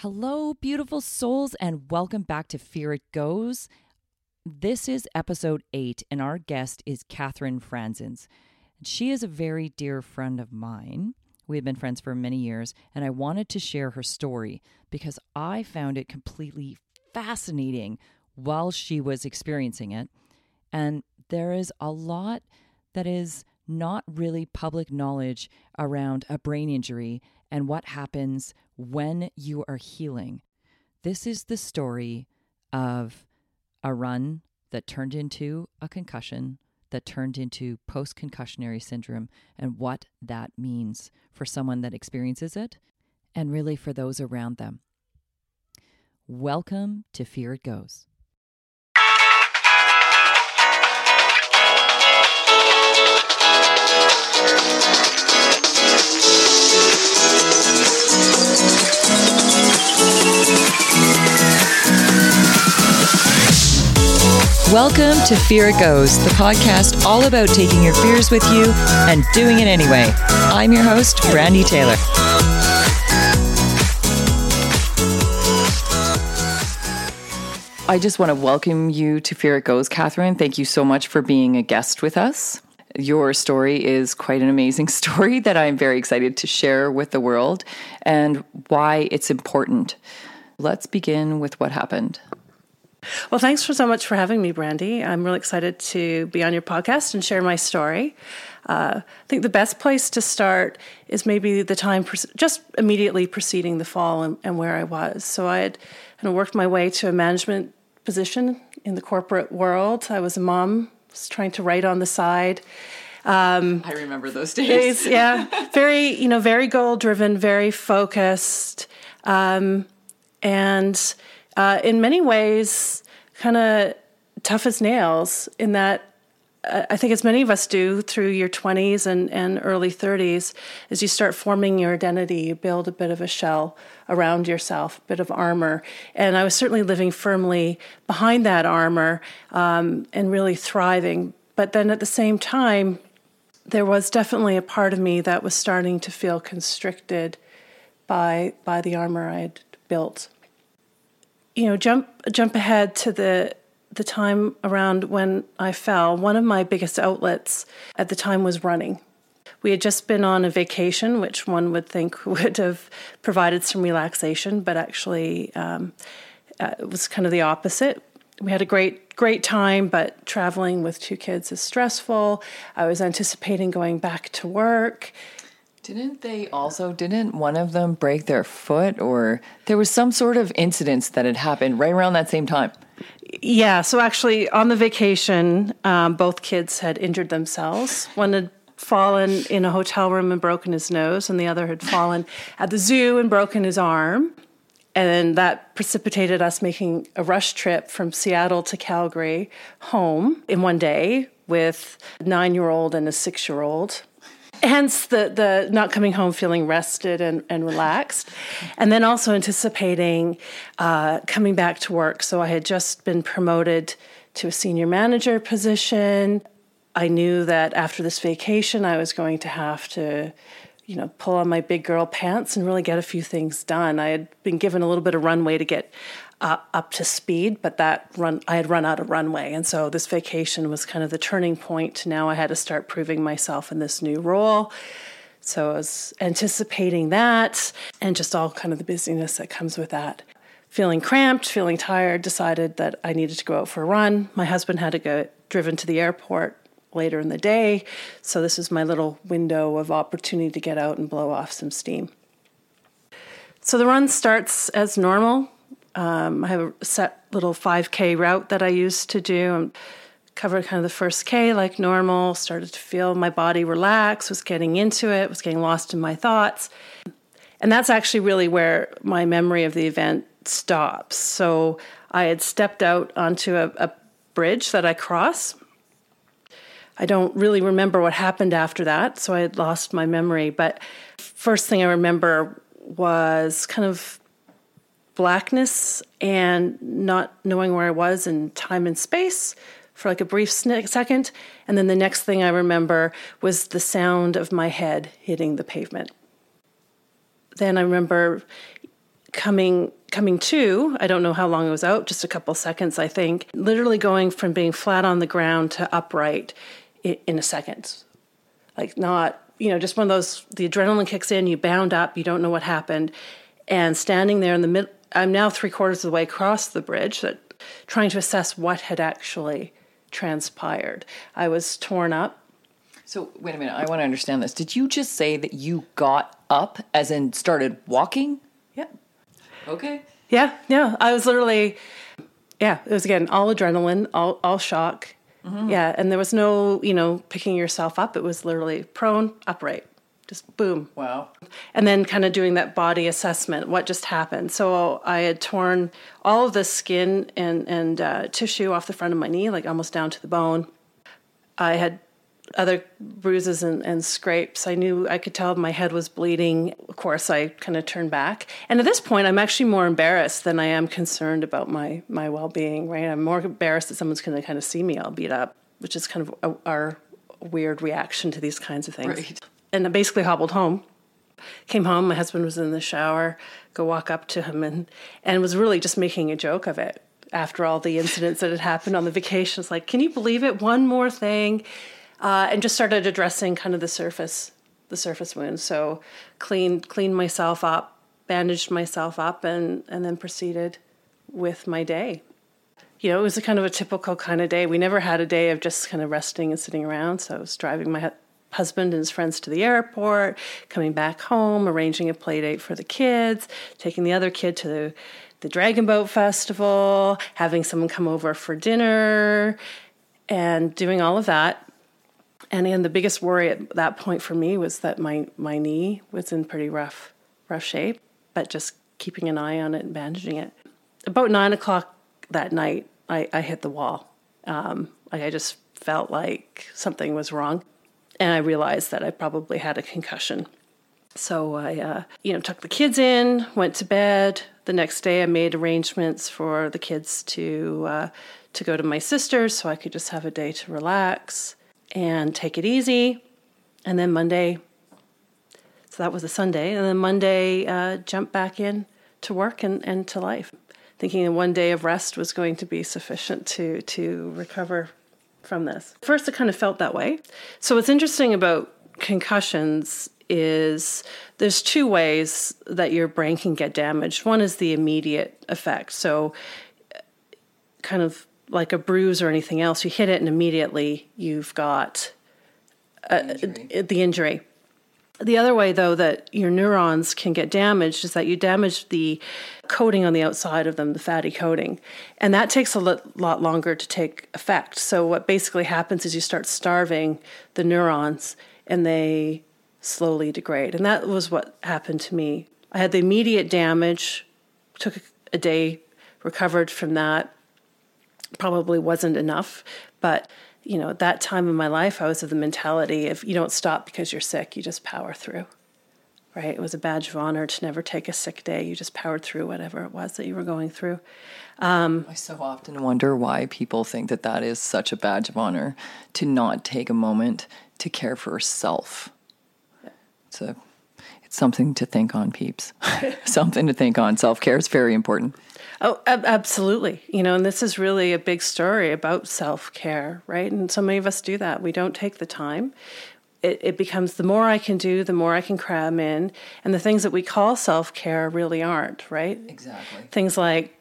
Hello, beautiful souls, and welcome back to Fear It Goes. This is episode eight, and our guest is Catherine Franzens. She is a very dear friend of mine. We have been friends for many years, and I wanted to share her story because I found it completely fascinating while she was experiencing it. And there is a lot that is not really public knowledge around a brain injury and what happens when you are healing. This is the story of a run that turned into a concussion, that turned into post concussionary syndrome, and what that means for someone that experiences it, and really for those around them. Welcome to Fear It Goes. Welcome to Fear It Goes, the podcast all about taking your fears with you and doing it anyway. I'm your host, Brandy Taylor. I just want to welcome you to Fear It Goes, Catherine. Thank you so much for being a guest with us. Your story is quite an amazing story that I'm very excited to share with the world and why it's important. Let's begin with what happened. Well, thanks for so much for having me, Brandy. I'm really excited to be on your podcast and share my story. Uh, I think the best place to start is maybe the time pre- just immediately preceding the fall and, and, where I was. So I had kind of worked my way to a management position in the corporate world. I was a mom, was trying to write on the side. Um, I remember those days. days yeah, very you know very goal driven, very focused, um, and uh, in many ways, kind of tough as nails in that I think as many of us do through your 20s and, and early 30s, as you start forming your identity, you build a bit of a shell around yourself, a bit of armor. And I was certainly living firmly behind that armor um, and really thriving. But then at the same time, there was definitely a part of me that was starting to feel constricted by by the armor I had built you know, jump jump ahead to the the time around when I fell. One of my biggest outlets at the time was running. We had just been on a vacation, which one would think would have provided some relaxation, but actually um, uh, it was kind of the opposite. We had a great great time, but traveling with two kids is stressful. I was anticipating going back to work. Didn't they also, didn't one of them break their foot or there was some sort of incidents that had happened right around that same time? Yeah, so actually on the vacation, um, both kids had injured themselves. One had fallen in a hotel room and broken his nose, and the other had fallen at the zoo and broken his arm. And that precipitated us making a rush trip from Seattle to Calgary home in one day with a nine year old and a six year old hence the the not coming home feeling rested and, and relaxed. And then also anticipating uh, coming back to work. So i had just been promoted to a senior manager position. I knew that after this vacation i was going to have to you know pull on my big girl pants and really get a few things done i had been given a little bit of runway to get uh, up to speed, but that run I had run out of runway, and so this vacation was kind of the turning point. Now I had to start proving myself in this new role. So I was anticipating that, and just all kind of the busyness that comes with that. Feeling cramped, feeling tired, decided that I needed to go out for a run. My husband had to go driven to the airport later in the day, so this is my little window of opportunity to get out and blow off some steam. So the run starts as normal, um, I have a set little 5K route that I used to do and covered kind of the first K like normal, started to feel my body relax, was getting into it, was getting lost in my thoughts. And And that's actually really where my memory of the event stops. So I had stepped out onto a, a bridge that I cross. I don't really remember what happened after that, so I had lost my memory. But first thing I remember was kind of blackness and not knowing where I was in time and space for like a brief second. And then the next thing I remember was the sound of my head hitting the pavement. Then I remember coming coming to, I don't know how long I was out, just a couple seconds, I think, literally going from being flat on the ground to upright in a second. Like, not, you know, just one of those, the adrenaline kicks in, you bound up, you don't know what happened. And standing there in the middle, I'm now three quarters of the way across the bridge, that, trying to assess what had actually transpired. I was torn up. So, wait a minute, I want to understand this. Did you just say that you got up, as in started walking? Yeah. Okay. Yeah, yeah. I was literally, yeah, it was again all adrenaline, all, all shock. Mm-hmm. Yeah, and there was no, you know, picking yourself up. It was literally prone, upright just boom. Wow. And then kind of doing that body assessment, what just happened. So I had torn all of the skin and, and uh, tissue off the front of my knee, like almost down to the bone. I had other bruises and, and scrapes. I knew I could tell my head was bleeding. Of course, I kind of turned back. And at this point, I'm actually more embarrassed than I am concerned about my, my well being, right? I'm more embarrassed that someone's going to kind of see me all beat up, which is kind of a, our weird reaction to these kinds of things. Right and I basically hobbled home. Came home, my husband was in the shower, go walk up to him and and was really just making a joke of it after all the incidents that had happened on the vacation. It's like, can you believe it? One more thing. Uh, and just started addressing kind of the surface, the surface wounds. So cleaned cleaned myself up, bandaged myself up, and and then proceeded with my day. You know, it was a kind of a typical kind of day. We never had a day of just kind of resting and sitting around. So I was driving my husband and his friends to the airport, coming back home, arranging a play date for the kids, taking the other kid to the, the Dragon Boat Festival, having someone come over for dinner, and doing all of that. And again, the biggest worry at that point for me was that my, my knee was in pretty rough rough shape, but just keeping an eye on it and bandaging it. About nine o'clock that night, I, I hit the wall. Um, I just felt like something was wrong and I realized that I probably had a concussion. So I, uh, you know, took the kids in, went to bed. The next day, I made arrangements for the kids to uh, to go to my sister's, so I could just have a day to relax and take it easy. And then Monday, so that was a Sunday, and then Monday, uh, jump back in to work and, and to life, thinking that one day of rest was going to be sufficient to to recover from this. First, it kind of felt that way. So, what's interesting about concussions is there's two ways that your brain can get damaged. One is the immediate effect. So, kind of like a bruise or anything else, you hit it and immediately you've got uh, injury. the injury. The other way, though, that your neurons can get damaged is that you damage the coating on the outside of them, the fatty coating. And that takes a lot longer to take effect. So, what basically happens is you start starving the neurons and they slowly degrade. And that was what happened to me. I had the immediate damage, took a day, recovered from that. Probably wasn't enough, but you know, at that time in my life, I was of the mentality of you don't stop because you're sick, you just power through. Right? It was a badge of honor to never take a sick day. You just powered through whatever it was that you were going through. Um, I so often wonder why people think that that is such a badge of honor to not take a moment to care for self. It's a, it's something to think on, peeps. something to think on. Self care is very important. Oh, absolutely. You know, and this is really a big story about self care, right? And so many of us do that. We don't take the time. It, it, becomes the more I can do, the more I can cram in. And the things that we call self care really aren't, right? Exactly. Things like,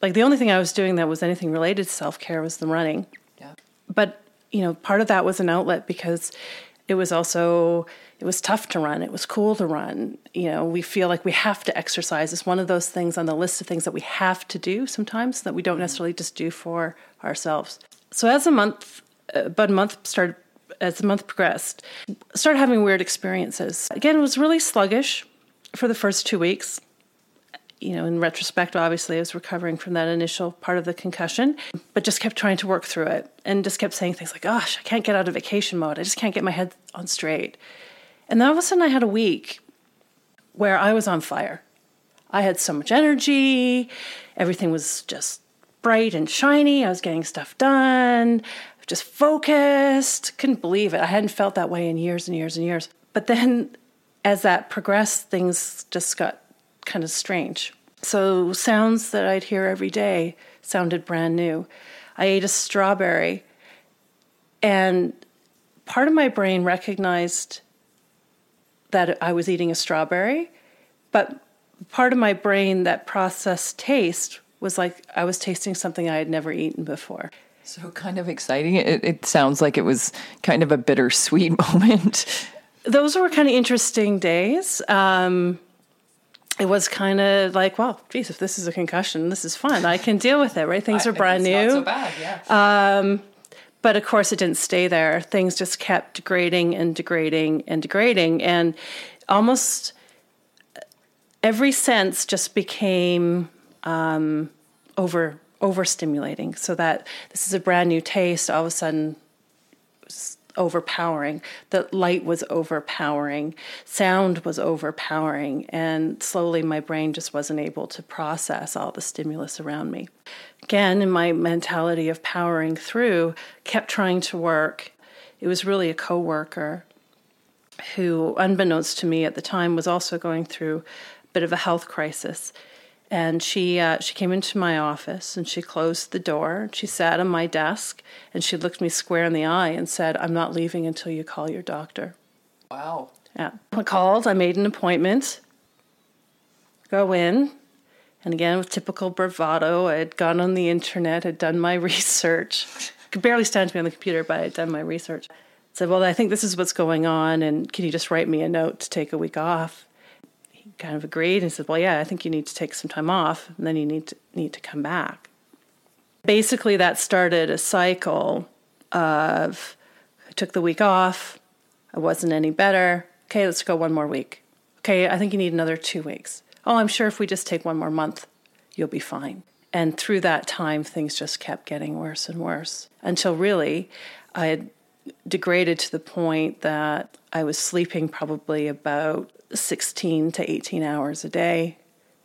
like the only thing I was doing that was anything related to self care was the running. Yeah. But, you know, part of that was an outlet because it was also it was tough to run. It was cool to run. You know, we feel like we have to exercise. It's one of those things on the list of things that we have to do sometimes that we don't necessarily just do for ourselves. So as a month, uh, about a month started, as the month progressed, started having weird experiences. Again, it was really sluggish. for the first two weeks. You know, in retrospect, obviously, I was recovering from that initial part of the concussion, but just kept trying to work through it and just kept saying things like, gosh, I can't get out of vacation mode. I just can't get my head on straight. And then all of a sudden, I had a week where I was on fire. I had so much energy, everything was just bright and shiny. I was getting stuff done, just focused. Couldn't believe it. I hadn't felt that way in years and years and years. But then as that progressed, things just got kind of strange. So sounds that I'd hear every day sounded brand new. I ate a strawberry, and part of my brain recognized that I was eating a strawberry, but part of my brain that processed taste was like I was tasting something I had never eaten before. So kind of exciting. It, it sounds like it was kind of a bittersweet moment. Those were kind of interesting days. Um, it was kind of like, well, geez, if this is a concussion, this is fun. I can deal with it, right? Things are brand new. so bad, yeah. Um, but of course, it didn't stay there. Things just kept degrading and degrading and degrading, and almost every sense just became um, over overstimulating. So that this is a brand new taste. All of a sudden, overpowering. The light was overpowering, sound was overpowering, and slowly my brain just wasn't able to process all the stimulus around me. Again, in my mentality of powering through, kept trying to work. It was really a coworker who, unbeknownst to me at the time, was also going through a bit of a health crisis and she uh, she came into my office and she closed the door. She sat on my desk and she looked me square in the eye and said, "I'm not leaving until you call your doctor." Wow. Yeah. I called. I made an appointment. Go in, and again with typical bravado, I had gone on the internet, had done my research. Could barely stand to be on the computer, but I had done my research. I said, "Well, I think this is what's going on, and can you just write me a note to take a week off?" Kind of agreed and said, "Well, yeah, I think you need to take some time off, and then you need to need to come back." Basically, that started a cycle of I took the week off. I wasn't any better. Okay, let's go one more week. Okay, I think you need another two weeks. Oh, I'm sure if we just take one more month, you'll be fine. And through that time, things just kept getting worse and worse until really I had degraded to the point that I was sleeping probably about 16 to 18 hours a day.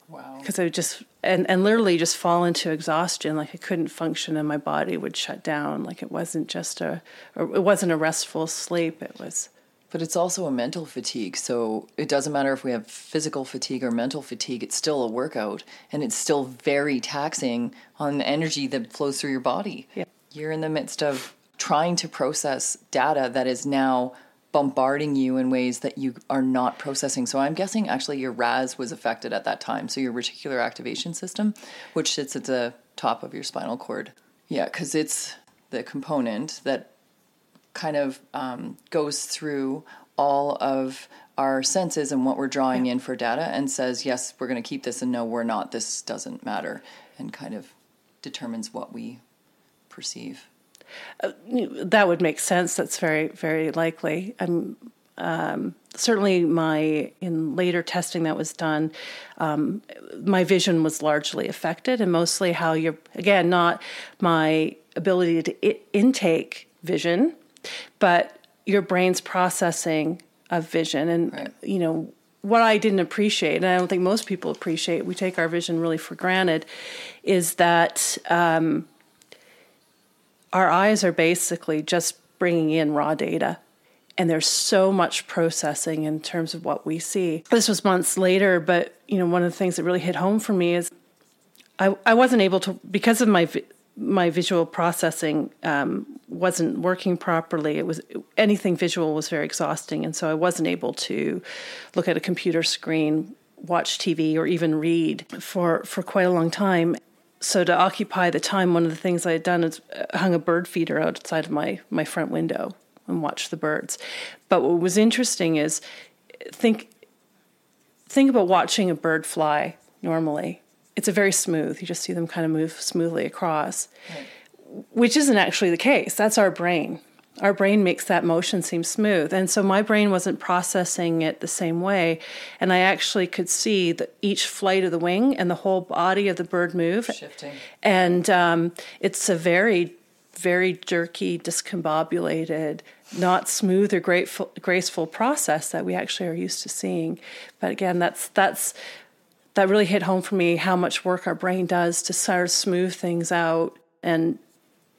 Wow. Because I would just, and, and literally just fall into exhaustion. Like I couldn't function and my body would shut down. Like it wasn't just a, it wasn't a restful sleep. It was. But it's also a mental fatigue. So it doesn't matter if we have physical fatigue or mental fatigue, it's still a workout and it's still very taxing on the energy that flows through your body. Yeah. You're in the midst of trying to process data that is now bombarding you in ways that you are not processing. So I'm guessing actually your RAS was affected at that time. So your reticular activation system, which sits at the top of your spinal cord. Yeah, because it's the component that kind of um, goes through all of our senses and what we're drawing yeah. in for data and says, yes, we're going to keep this, and no, we're not. This doesn't matter, and kind of determines what we perceive. Uh, that would make sense. That's very, very likely. I'm um, certainly my in later testing that was done, um, my vision was largely affected, and mostly how you're again not my ability to I- intake vision, but your brain's processing of vision, and right. you know what I didn't appreciate, and I don't think most people appreciate. We take our vision really for granted, is that. Um, our eyes are basically just bringing in raw data and there's so much processing in terms of what we see. This was months later, but you know, one of the things that really hit home for me is I, I wasn't able to because of my my visual processing um, wasn't working properly. It was anything visual was very exhausting, and so I wasn't able to look at a computer screen, watch TV, or even read for for quite a long time so to occupy the time, one of the things I had done is uh, hung a bird feeder outside of my my front window and watched the birds. But what was interesting is think think about watching a bird fly normally. It's a very smooth. You just see them kind of move smoothly across, right. which isn't actually the case. That's our brain. Our brain makes that motion seem smooth. And so my brain wasn't processing it the same way. And I actually could see the, each flight of the wing and the whole body of the bird move. Shifting. And um, it's a very, very jerky, discombobulated, not smooth or grateful, graceful process that we actually are used to seeing. But again, that's, that's, that really hit home for me how much work our brain does to sort of smooth things out and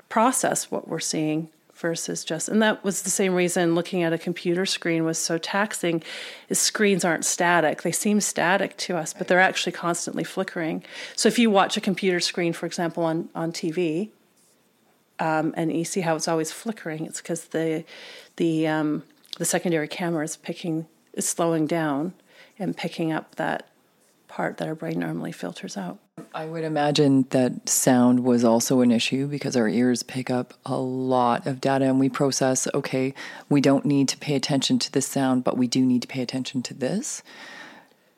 process what we're seeing versus just and that was the same reason looking at a computer screen was so taxing is screens aren't static. They seem static to us but they're actually constantly flickering. So if you watch a computer screen for example on on tv um, and you see how it's always flickering it's because the the um, the secondary camera is picking is slowing down and picking up that part that our brain normally filters out I would imagine that sound was also an issue because our ears pick up a lot of data and we process, okay, we don't need to pay attention to this sound, but we do need to pay attention to this.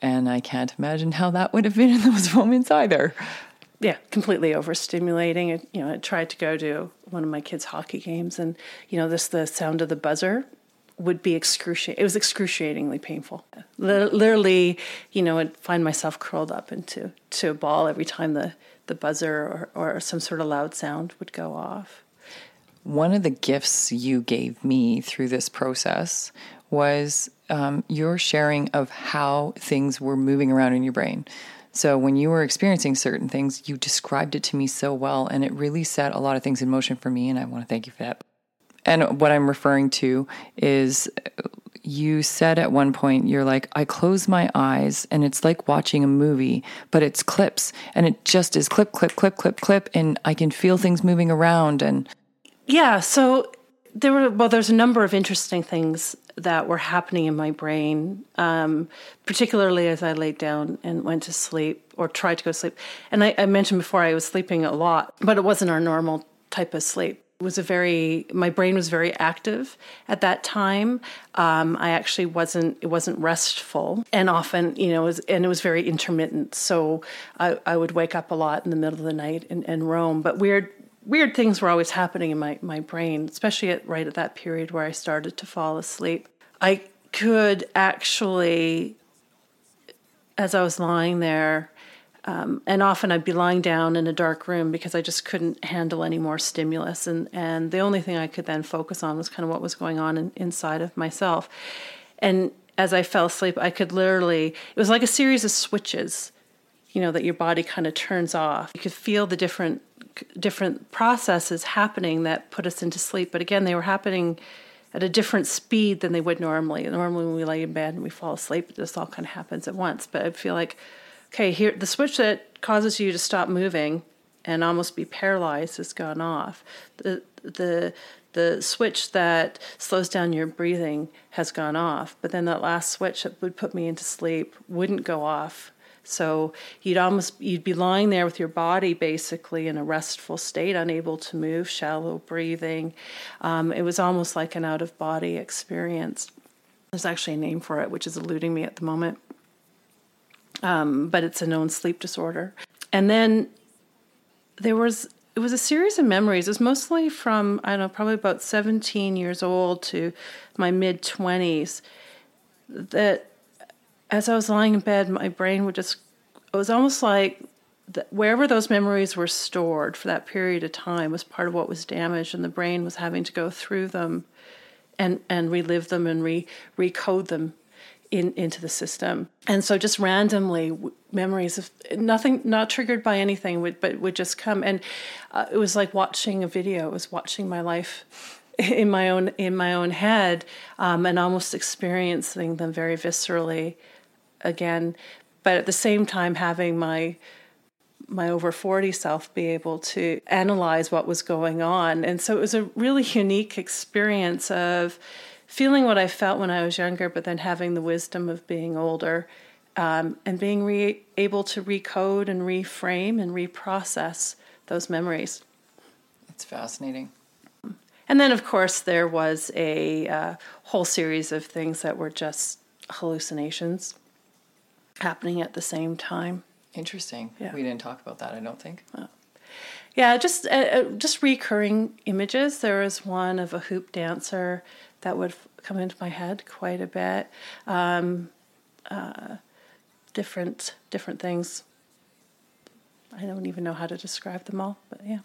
And I can't imagine how that would have been in those moments either. Yeah, completely overstimulating. You know, I tried to go to one of my kids' hockey games and, you know, this the sound of the buzzer would be excruciating. It was excruciatingly painful. Literally, you know, I'd find myself curled up into to a ball every time the, the buzzer or, or some sort of loud sound would go off. One of the gifts you gave me through this process was um, your sharing of how things were moving around in your brain. So, when you were experiencing certain things, you described it to me so well, and it really set a lot of things in motion for me. And I want to thank you for that. And what I'm referring to is you said at one point, you're like, I close my eyes and it's like watching a movie, but it's clips and it just is clip, clip, clip, clip, clip. And I can feel things moving around. And yeah, so there were, well, there's a number of interesting things that were happening in my brain, um, particularly as I laid down and went to sleep or tried to go to sleep. And I, I mentioned before I was sleeping a lot, but it wasn't our normal type of sleep was a very my brain was very active at that time. Um, i actually wasn't it wasn't restful. And often you know it was, and it was very intermittent. So I, I would wake up a lot in the middle of the night and, and roam. But weird weird things were always happening in my, my brain especially at right at that period where i started to fall asleep. I could actually as i was lying there um, and often I'd be lying down in a dark room because I just couldn't handle any more stimulus. And, and the only thing I could then focus on was kind of what was going on in, inside of myself. And as I fell asleep, I could literally, it was like a series of switches, you know, that your body kind of turns off. You could feel the different different processes happening that put us into sleep. But again, they were happening at a different speed than they would normally. Normally, when we lay in bed and we fall asleep, this all kind of happens at once. But I feel like okay, here the switch that causes you to stop moving and almost be paralyzed has gone off. The the the switch that slows down your breathing has gone off, but then that last switch that would put me into sleep wouldn't go off. So you'd almost you'd be lying there with your body basically in a restful state, unable to move, shallow breathing. Um, it was almost like an out of body experience. There's actually a name for it, which is eluding me at the moment um, but it's a known sleep disorder. And then there was it was a series of memories. It was mostly from I don't know, probably about 17 years old to my mid 20s. That as I was lying in bed, my brain would just it was almost like wherever those memories were stored for that period of time was part of what was damaged, and the brain was having to go through them and and relive them and re recode them in, into the system. And so just randomly memories of nothing, not triggered by anything, would, but would just come. And uh, it was like watching a video. It was watching my life in my own in my own head, um, and almost experiencing them very viscerally again. But at the same time, having my my over 40 self be able to analyze what was going on. And so it was a really unique experience of feeling what I felt when I was younger, but then having the wisdom of being older um, and being re- able to recode and reframe and reprocess those memories. It's fascinating. And then, of course, there was a uh, whole series of things that were just hallucinations happening at the same time. Interesting. Yeah. We didn't talk about that, I don't think. Yeah, just uh, uh, just recurring images. There was one of a hoop dancer that would come into my head quite a bit. Um, uh, different different things. I don't even know how to describe them all, but yeah.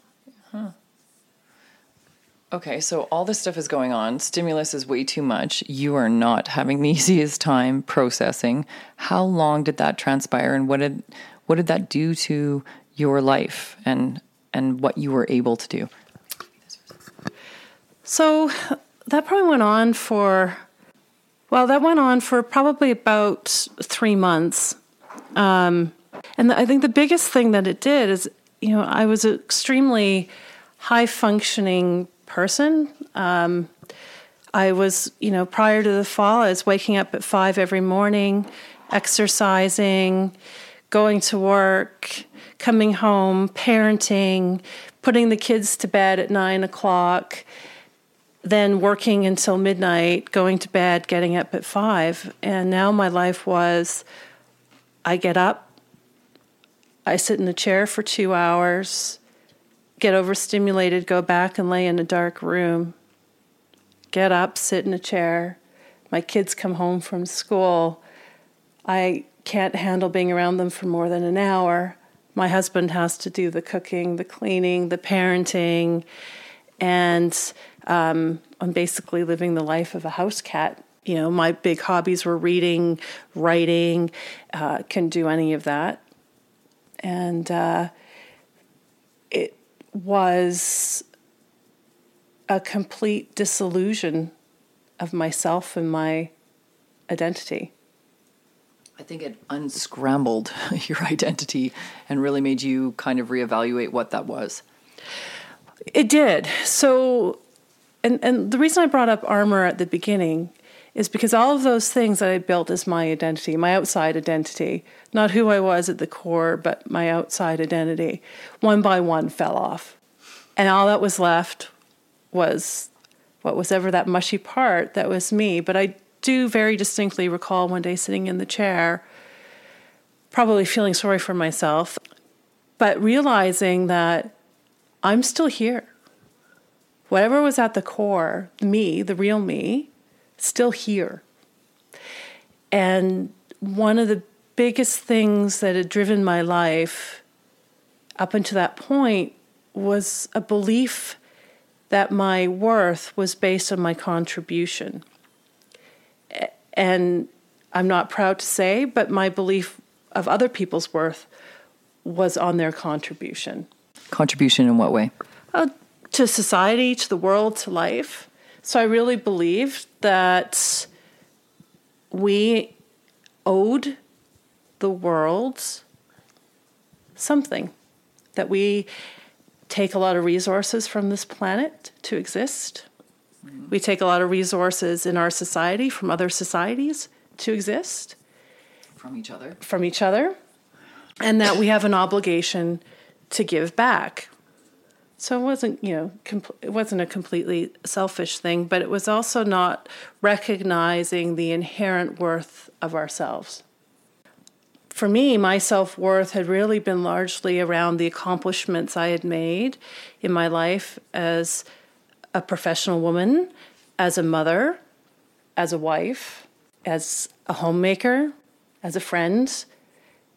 Okay, so all this stuff is going on. Stimulus is way too much. You are not having the easiest time processing. How long did that transpire and what did what did that do to your life and and what you were able to do? So that probably went on for, well, that went on for probably about three months. Um, and I think the biggest thing that it did is, you know, I was an extremely high functioning person. Um, I was, you know, prior to the fall, I was waking up at five every morning, exercising, going to work, coming home, parenting, putting the kids to bed at nine o'clock, then working until midnight, going to bed, getting up at five. And now my life was I get up, I sit in a chair for two hours, get overstimulated, go back and lay in a dark room, get up, sit in a chair. My kids come home from school. I can't handle being around them for more than an hour. My husband has to do the cooking, the cleaning, the parenting, and um, I'm basically living the life of a house cat. You know, my big hobbies were reading, writing, uh, can do any of that. And uh, it was a complete disillusion of myself and my identity. I think it unscrambled your identity and really made you kind of reevaluate what that was. It did. So, and and the reason I brought up armor at the beginning is because all of those things that I built as my identity, my outside identity, not who I was at the core, but my outside identity, one by one fell off. And all that was left was what was ever that mushy part that was me. But I do very distinctly recall one day sitting in the chair, probably feeling sorry for myself, but realizing that I'm still here. Whatever was at the core, me, the real me, still here. And one of the biggest things that had driven my life up until that point was a belief that my worth was based on my contribution. And I'm not proud to say, but my belief of other people's worth was on their contribution. Contribution in what way? Uh, to society, to the world, to life. So I really believed that we owed the world something, that we take a lot of resources from this planet to exist. Mm-hmm. We take a lot of resources in our society from other societies to exist. From each other. From each other. And that we have an obligation to give back. So it wasn't, you know, it wasn't a completely selfish thing, but it was also not recognizing the inherent worth of ourselves. For me, my self worth had really been largely around the accomplishments I had made in my life as a professional woman, as a mother, as a wife, as a homemaker, as a friend.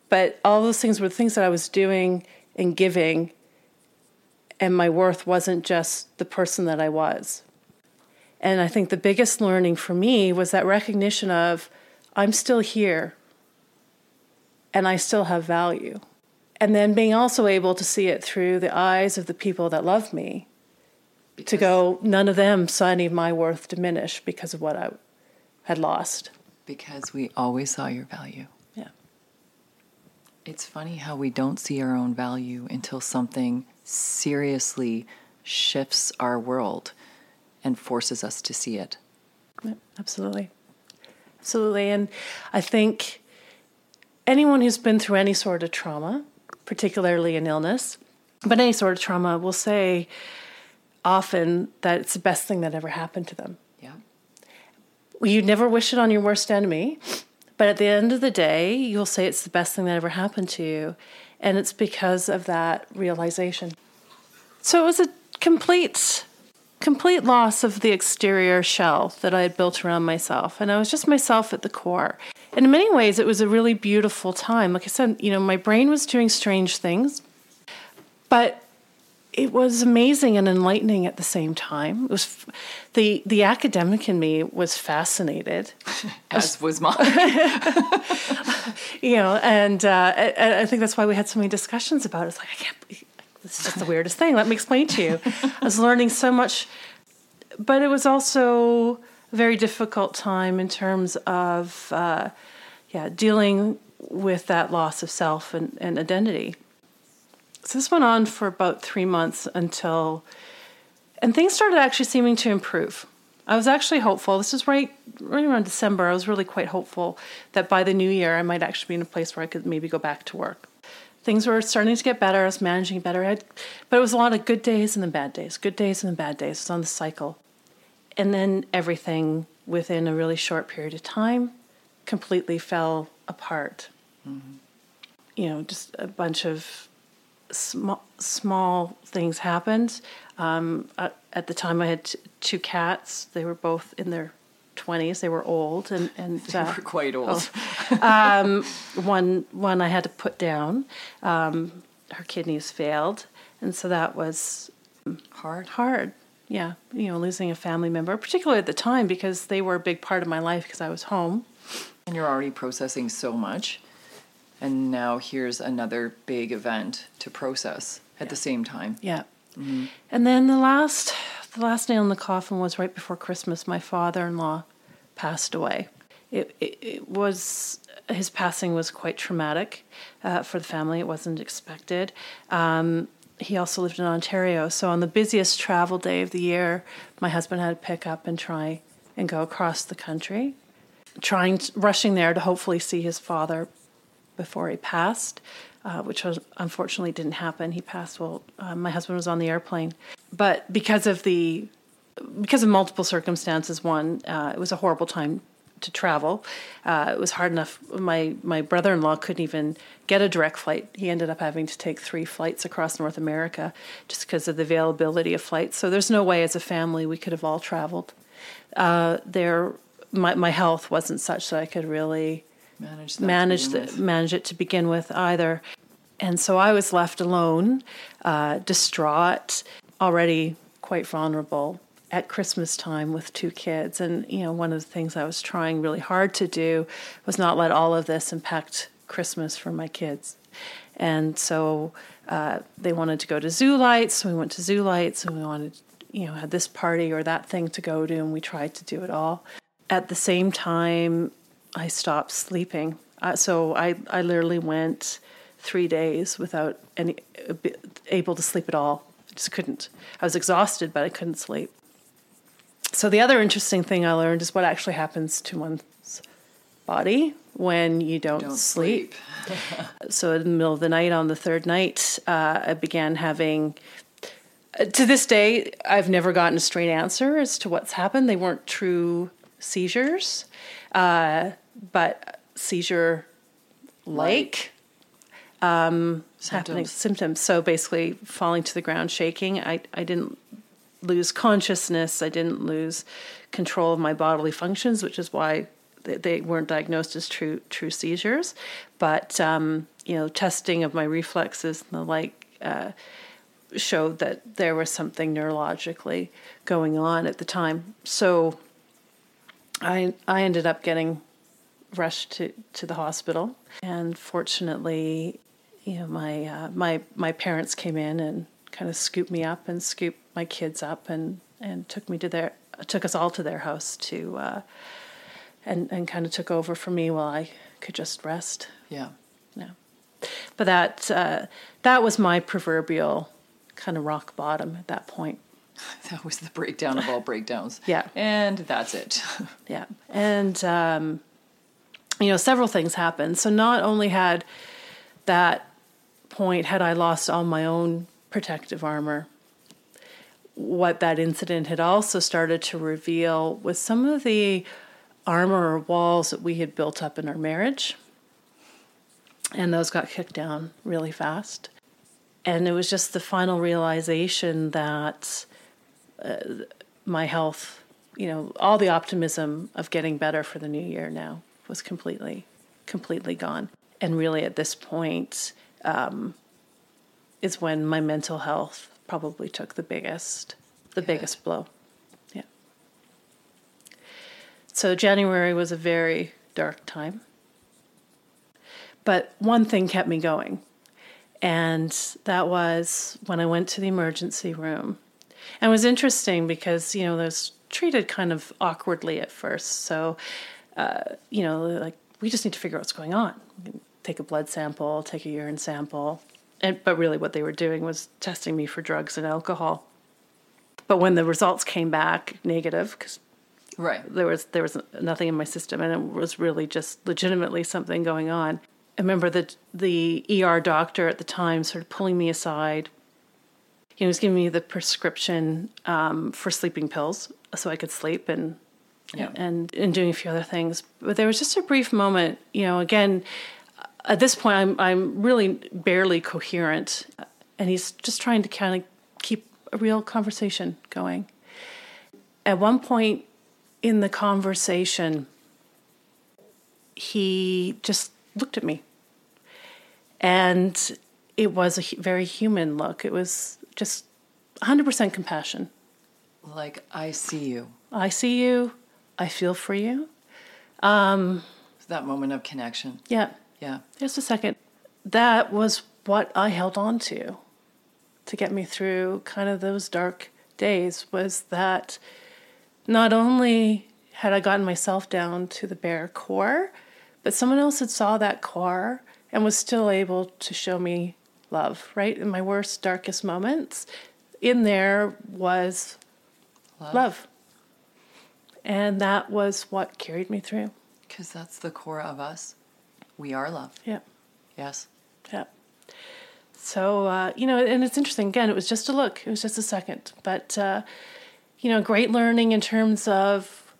But all those things were things that I was doing and giving and my worth wasn't just the person that I was. And I think the biggest learning for me was that recognition of I'm still here and I still have value. And then being also able to see it through the eyes of the people that love me. Because to go, none of them saw any of my worth diminish because of what I had lost. Because we always saw your value. Yeah. It's funny how we don't see our own value until something seriously shifts our world and forces us to see it. Yeah, absolutely. Absolutely. And I think anyone who's been through any sort of trauma, particularly an illness, but any sort of trauma, will say often that it's the best thing that ever happened to them. Yeah. You never wish it on your worst enemy, but at the end of the day, you'll say it's the best thing that ever happened to you. And it's because of that realization. So it was a complete complete loss of the exterior shell that I had built around myself. And I was just myself at the core. And in many ways, it was a really beautiful time. Like I said, you know, my brain was doing strange things, but it was amazing and enlightening at the same time. It was the the academic in me was fascinated, as was mine. you know, and uh, I, I, think that's why we had so many discussions about it. It's like I can't. This is just the weirdest thing. Let me explain to you. I was learning so much, but it was also a very difficult time in terms of, uh, yeah, dealing with that loss of self and, and identity. So this went on for about three months until, and things started actually seeming to improve. I was actually hopeful. This is right, right around December. I was really quite hopeful that by the new year I might actually be in a place where I could maybe go back to work things were starting to get better. I was managing better. Had, but it was a lot of good days and then bad days, good days and then bad days. It was on the cycle. And then everything within a really short period of time completely fell apart. Mm-hmm. You know, just a bunch of small, small things happened. Um, at the time, I had t- two cats. They were both in their 20s. They were old and and they uh, were quite old. Oh. Um, one one I had to put down. Um, her kidneys failed, and so that was hard. Hard. Yeah, you know, losing a family member, particularly at the time because they were a big part of my life because I was home. And you're already processing so much, and now here's another big event to process at yeah. the same time. Yeah. Mm-hmm. And then the last the last nail in the coffin was right before Christmas. My father-in-law passed away. It, it, it was his passing was quite traumatic uh, for the family. It wasn't expected. Um, he also lived in Ontario, so on the busiest travel day of the year, my husband had to pick up and try and go across the country, trying to, rushing there to hopefully see his father before he passed uh, which was, unfortunately didn't happen. He passed while uh, my husband was on the airplane. But because of the because of multiple circumstances, one uh, it was a horrible time to travel. Uh, it was hard enough. My my brother in law couldn't even get a direct flight. He ended up having to take three flights across North America just because of the availability of flights. So there's no way as a family we could have all traveled. Uh, there, my my health wasn't such that I could really manage manage the, manage it to begin with either. And so I was left alone, uh, distraught, already quite vulnerable at Christmas time with two kids. And you know, one of the things I was trying really hard to do was not let all of this impact Christmas for my kids. And so uh, they wanted to go to Zoo Lights, so we went to Zoo Lights, and we wanted, you know, had this party or that thing to go to, and we tried to do it all. At the same time, I stopped sleeping. Uh, so I, I literally went three days without any able to sleep at all. I just couldn't. I was exhausted, but I couldn't sleep. So the other interesting thing I learned is what actually happens to one's body when you don't, don't sleep. sleep. so in the middle of the night, on the third night, uh, I began having. Uh, to this day, I've never gotten a straight answer as to what's happened. They weren't true seizures. Uh, but seizure like um, symptoms. happening symptoms. So basically, falling to the ground, shaking. I I didn't lose consciousness. I didn't lose control of my bodily functions, which is why they, they weren't diagnosed as true true seizures. But um, you know, testing of my reflexes and the like. Uh, showed that there was something neurologically going on at the time. So I I ended up getting rushed to, to the hospital, and fortunately, you know, my uh, my my parents came in and kind of scooped me up and scooped my kids up and and took me to their took us all to their house to uh, and and kind of took over for me while I could just rest. Yeah. Yeah. But that uh, that was my proverbial kind of rock bottom at that point. That was the breakdown of all breakdowns. yeah. And that's it. yeah. And um, you know, several things happened. So not only had that point had I lost all my own protective armor, what that incident had also started to reveal was some of the armor or walls that we had built up in our marriage. and those got kicked down really fast. And it was just the final realization that uh, my health, you know, all the optimism of getting better for the new year now was completely, completely gone. And really, at this point, um, is when my mental health probably took the biggest, the biggest blow. Yeah. So January was a very dark time. But one thing kept me going, and that was when I went to the emergency room. And it was interesting because, you know, I was treated kind of awkwardly at first. So, uh, you know, like, we just need to figure out what's going on. Take a blood sample, take a urine sample. And, but really, what they were doing was testing me for drugs and alcohol. But when the results came back negative, because Right. there was there was nothing in my system, and it was really just legitimately something going on. I remember that the ER doctor at the time sort of pulling me aside. He was giving me the prescription um, for sleeping pills so I could sleep and Yeah. and and doing a few other things. But there was just a brief moment, you know. Again, at this point, I'm I'm really barely coherent, and he's just trying to kind of keep a real conversation going. At one point in the conversation, he just looked at me, and it was a very human look. It was just 100% compassion. Like, I see you. I see you. I feel for you. Um, that moment of connection. Yeah. Yeah. Just a second. That was what I held on to to get me through kind of those dark days was that not only had I gotten myself down to the bare core, but someone else had saw that core and was still able to show me love, right? In my worst, darkest moments, in there was love. And that was what carried me through. Because that's the core of us. We are love. Yeah. Yes. Yeah. So, uh, you know, and it's interesting. Again, it was just a look, it was just a second. But, uh, you know, great learning in terms of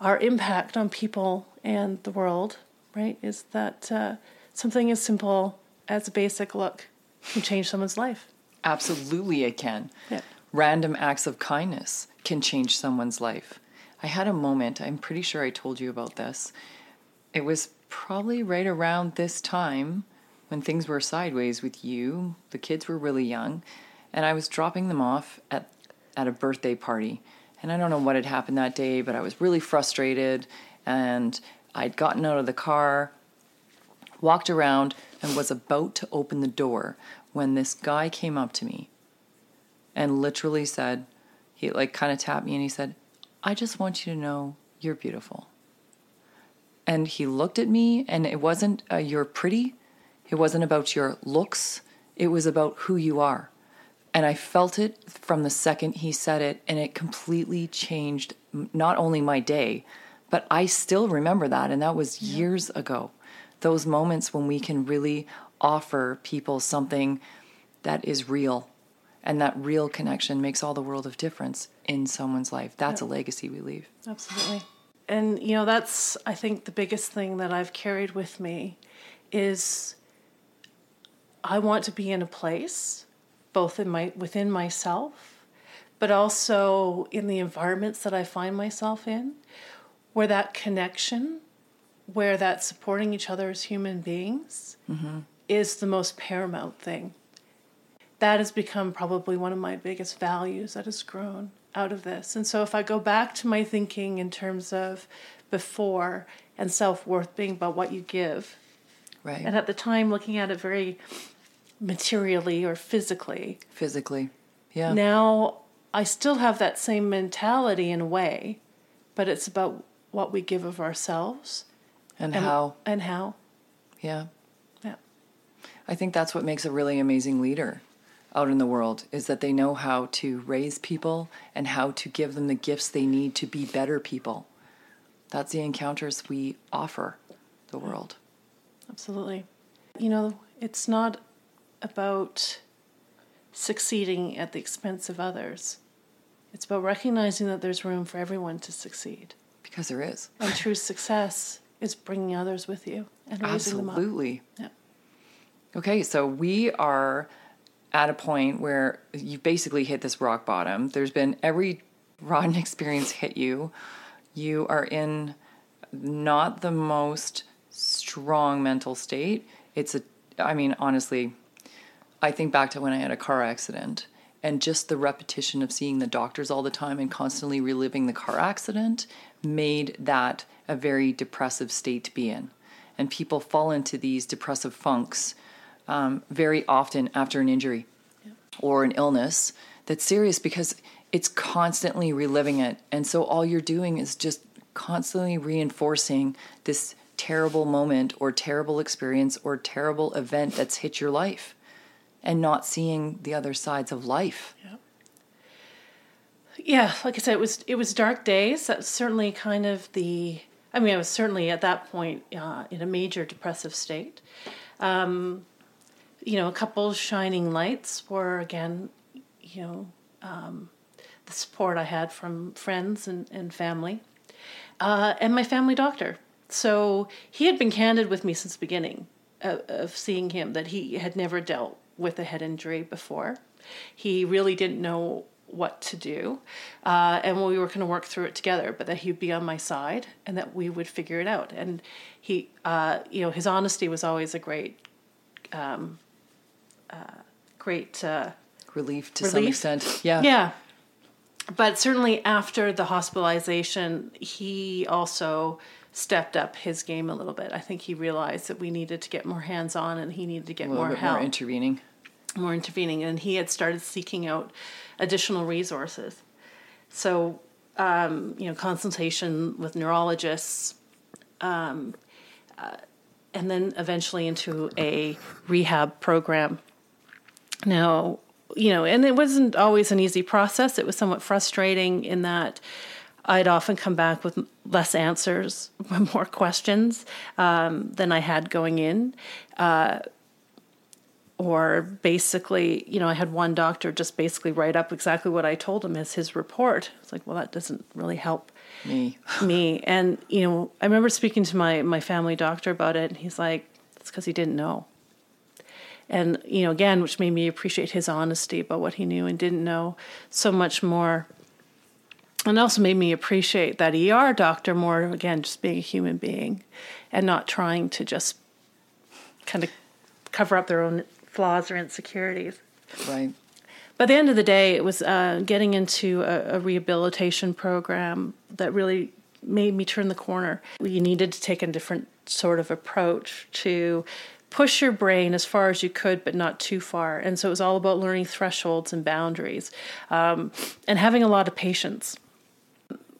our impact on people and the world, right? Is that uh, something as simple as a basic look can change someone's life. Absolutely, it can. Yeah. Random acts of kindness can change someone's life. I had a moment, I'm pretty sure I told you about this. It was probably right around this time when things were sideways with you. The kids were really young, and I was dropping them off at, at a birthday party. And I don't know what had happened that day, but I was really frustrated, and I'd gotten out of the car, walked around, and was about to open the door when this guy came up to me and literally said, he like kind of tapped me and he said, I just want you to know you're beautiful. And he looked at me, and it wasn't uh, you're pretty, it wasn't about your looks, it was about who you are. And I felt it from the second he said it, and it completely changed not only my day, but I still remember that. And that was years ago. Those moments when we can really offer people something that is real. And that real connection makes all the world of difference in someone's life. That's a legacy we leave. Absolutely. And you know, that's I think the biggest thing that I've carried with me is I want to be in a place both in my within myself but also in the environments that I find myself in where that connection where that supporting each other as human beings mm-hmm. is the most paramount thing that has become probably one of my biggest values that has grown out of this. And so if I go back to my thinking in terms of before and self worth being about what you give, Right. and at the time looking at it very materially or physically, Physically. Yeah. now I still have that same mentality in a way, but it's about what we give of ourselves and and how. and how. Yeah. Yeah. I think that's what makes a really amazing leader out in the world is that they know how to raise people and how to give them the gifts they need to be better people. That's the encounters we offer the world. Absolutely. You know, it's not about succeeding at the expense of others. It's about recognizing that there's room for everyone to succeed. Because there is. And true success is bringing others with you and raising them up. Absolutely. Yeah. Okay, so we are at a point where you've basically hit this rock bottom. There's been every rotten experience hit you. You are in not the most strong mental state. It's a, I mean, honestly, I think back to when I had a car accident and just the repetition of seeing the doctors all the time and constantly reliving the car accident made that a very depressive state to be in. And people fall into these depressive funks um, very often after an injury or an illness that's serious because it's constantly reliving it. And so all you're doing is just constantly reinforcing this terrible moment or terrible experience or terrible event that's hit your life and not seeing the other sides of life. Yeah, like I said, it was it was dark days. That's certainly kind of the. I mean, I was certainly at that point uh, in a major depressive state. Um, you know, a couple shining lights were again, you know, um, the support I had from friends and, and family, uh, and my family doctor. So he had been candid with me since the beginning of, of seeing him that he had never dealt with a head injury before. He really didn't know what to do, uh, and we were going to work through it together. But that he'd be on my side, and that we would figure it out. And he, uh, you know, his honesty was always a great, um, uh, great uh, Relief to some extent. Yeah. yeah. But certainly after the hospitalization, he also stepped up his game a little bit. I think he realized that we needed to get more hands on and he needed to get more help, more intervening. more intervening. And he had started seeking out additional resources. So, um, you know, consultation with neurologists, um, uh, and then eventually into a rehab program. Now, you know, and it wasn't always an easy process. It was somewhat frustrating in that I'd often come back with less answers, more questions um, than I had going in. Uh, or basically, you know, I had one doctor just basically write up exactly what I told him as his report. It's like, well, that doesn't really help Me. me. And you know, I remember speaking to my my family doctor about it, and he's like, "It's because he didn't know." And you know, again, which made me appreciate his honesty about what he knew and didn't know so much more. And also made me appreciate that ER doctor more again, just being a human being, and not trying to just kind of cover up their own flaws or insecurities. Right. By the end of the day, it was uh, getting into a, a rehabilitation program that really made me turn the corner. You needed to take a different sort of approach to push your brain as far as you could, but not too far. And so it was all about learning thresholds and boundaries um, and having a lot of patience.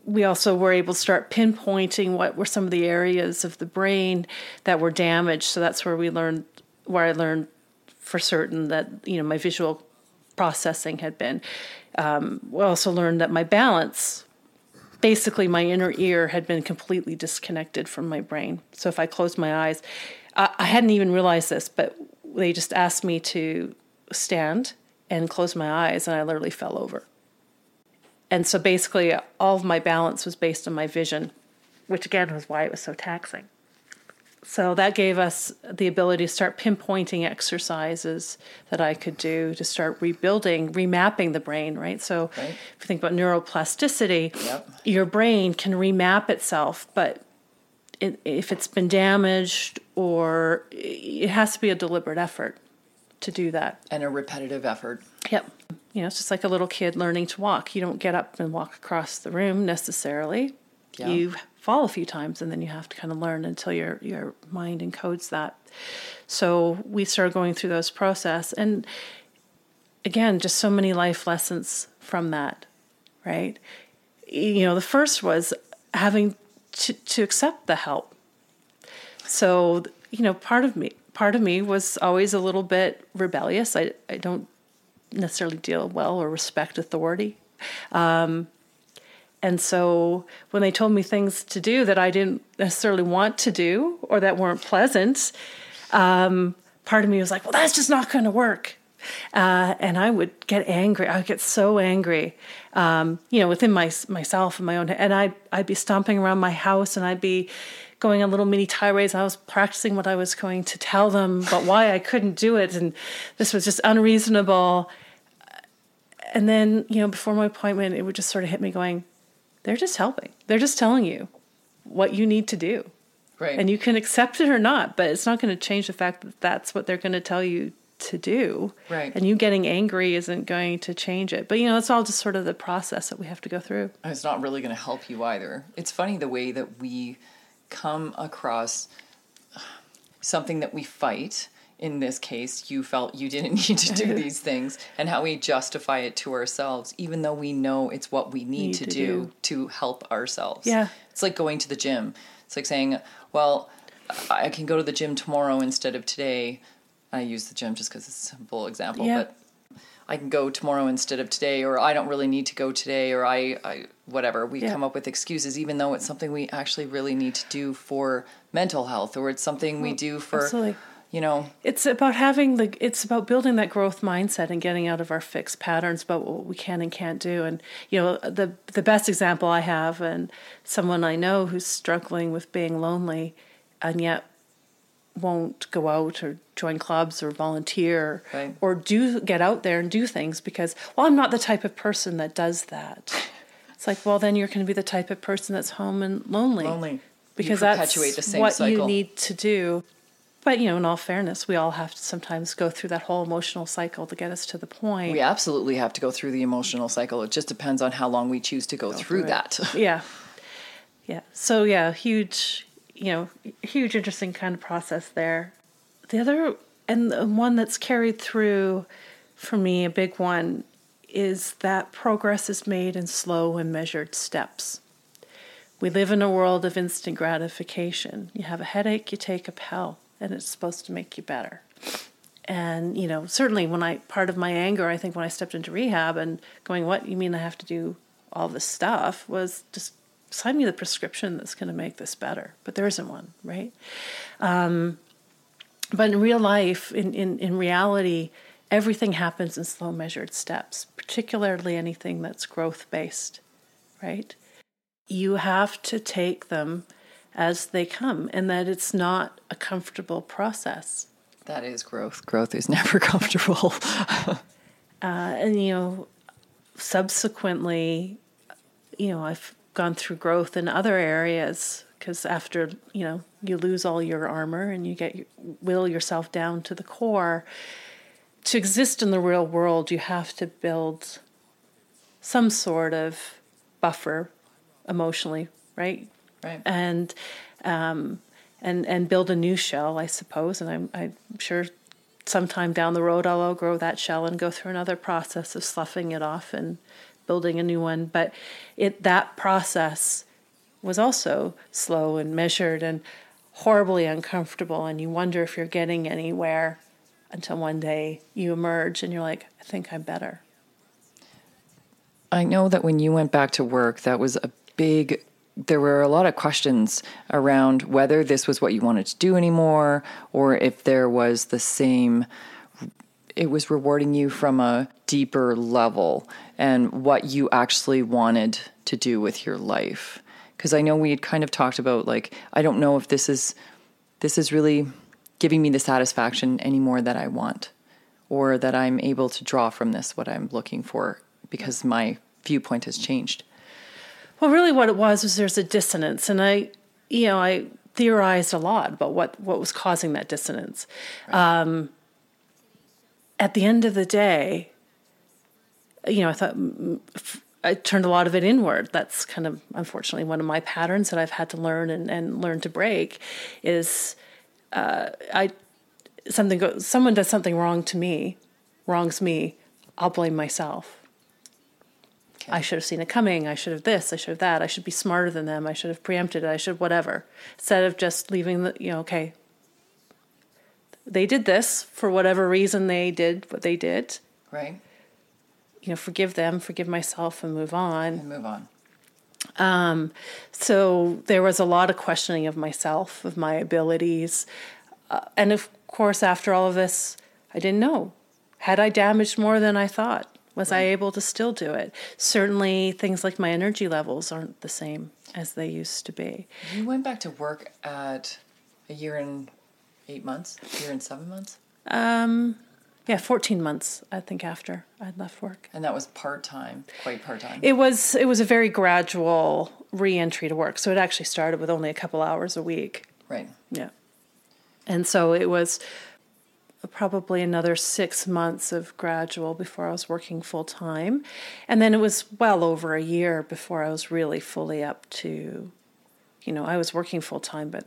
We also were able to start pinpointing what were some of the areas of the brain that were damaged. So that's where we learned, where I learned for certain that you know my visual processing had been. Um, we also learned that my balance, basically my inner ear, had been completely disconnected from my brain. So if I closed my eyes, I, I hadn't even realized this, but they just asked me to stand and close my eyes, and I literally fell over. And so basically, all of my balance was based on my vision, which again was why it was so taxing. So that gave us the ability to start pinpointing exercises that I could do to start rebuilding, remapping the brain, right? So Right. if you think about neuroplasticity, Yep. your brain can remap itself, but it, if it's been damaged or it has to be a deliberate effort to do that. And a repetitive effort. Yep. You know, it's just like a little kid learning to walk. You don't get up and walk across the room necessarily. Yeah. You fall a few times and then you have to kind of learn until your your mind encodes that. So we started going through those process and again, just so many life lessons from that, right? You know, the first was having to, to accept the help. So, you know, part of me part of me was always a little bit rebellious. I I don't necessarily deal well or respect authority. Um, and so when they told me things to do that I didn't necessarily want to do or that weren't pleasant, um, part of me was like, well, that's just not going to work. Uh, and I would get angry. I would get so angry, um, you know, within my myself and my own. And I'd I'd be stomping around my house, and I'd be going on little mini tirades. I was practicing what I was going to tell them, but why I couldn't do it. And this was just unreasonable. And then, you know, before my appointment, it would just sort of hit me going, they're just helping. They're just telling you what you need to do. Right. And you can accept it or not, but it's not going to change the fact that that's what they're going to tell you to do. Right. And you getting angry isn't going to change it. But you know, it's all just sort of the process that we have to go through. It's not really going to help you either. It's funny the way that we come across something that we fight. In this case, you felt you didn't need to do these things, and how we justify it to ourselves, even though we know it's what we need, Need to, to do, do. to help ourselves. Yeah. It's like going to the gym. It's like saying, well, I can go to the gym tomorrow instead of today. I use the gym just because it's a simple example, Yeah. but I can go tomorrow instead of today, or I don't really need to go today, or I, I whatever. We Yeah. come up with excuses, even though it's something we actually really need to do for mental health, or it's something we do for, absolutely. you know, It's about having the it's about building that growth mindset and getting out of our fixed patterns about what we can and can't do. And you know, the the best example I have and someone I know who's struggling with being lonely and yet won't go out or join clubs or volunteer Right. or do get out there and do things because well I'm not the type of person that does that. It's like well then you're going to be the type of person that's home and lonely. Lonely. Because perpetuate that's the same what cycle. you need to do. But you know, in all fairness, we all have to sometimes go through that whole emotional cycle to get us to the point. we absolutely have to go through the emotional cycle. It just depends on how long we choose to go, through Right. that. Yeah. Yeah. So yeah, huge, you know, huge interesting kind of process there. The other and the one that's carried through for me, a big one, is that progress is made in slow and measured steps. We live in a world of instant gratification. You have a headache, you take a pill, and it's supposed to make you better. And, you know, certainly when I, part of my anger, I think when I stepped into rehab and going, what, you mean I have to do all this stuff, was just sign me the prescription that's going to make this better. But there isn't one, right? Um, but in real life, in, in, in reality, everything happens in slow, measured steps, particularly anything that's growth based, right? You have to take them as they come, and that it's not a comfortable process. That is growth. Growth is never comfortable. Uh, and, you know, subsequently, you know, I've gone through growth in other areas because after, you know, you lose all your armor and you get will yourself down to the core. To exist in the real world, you have to build some sort of buffer emotionally, right? right. and um, and and build a new shell, I suppose. And I'm I'm sure sometime down the road I'll outgrow that shell and go through another process of sloughing it off and building a new one. But it that process was also slow and measured and horribly uncomfortable, and you wonder if you're getting anywhere until one day you emerge and you're like, I think I'm better. I know that when you went back to work, that was a big. There were a lot of questions around whether this was what you wanted to do anymore, or if there was the same. It was rewarding you from a deeper level, and what you actually wanted to do with your life. Because I know we had kind of talked about like I don't know if this is this is really giving me the satisfaction anymore that I want, or that I'm able to draw from this what I'm looking for because my viewpoint has changed. Well, really, what it was was there's a dissonance, and I, you know, I theorized a lot about what what was causing that dissonance. Um, at the end of the day, you know, I thought I turned a lot of it inward. That's kind of unfortunately one of my patterns that I've had to learn and, and learn to break. Is uh, I something goes, someone does something wrong to me, wrongs me, I'll blame myself. I should have seen it coming. I should have this. I should have that. I should be smarter than them. I should have preempted it. I should whatever. Instead of just leaving the, you know, okay, they did this for whatever reason they did what they did. Right? You know, forgive them, forgive myself, and move on. And move on. Um, so there was a lot of questioning of myself, of my abilities. Uh, and of course, after all of this, I didn't know. Had I damaged more than I thought? Was I able to still do it? Certainly, things like my energy levels aren't the same as they used to be. You went back to work at a year and eight months, a year and seven months? Um, yeah, 14 months, I think, after I'd left work. And that was part time, quite part time. It was it was a very gradual re-entry to work. So it actually started with only a couple hours a week. Right. Yeah. And so it was probably another six months of gradual before I was working full time. And then it was well over a year before I was really fully up to, you know, I was working full time, but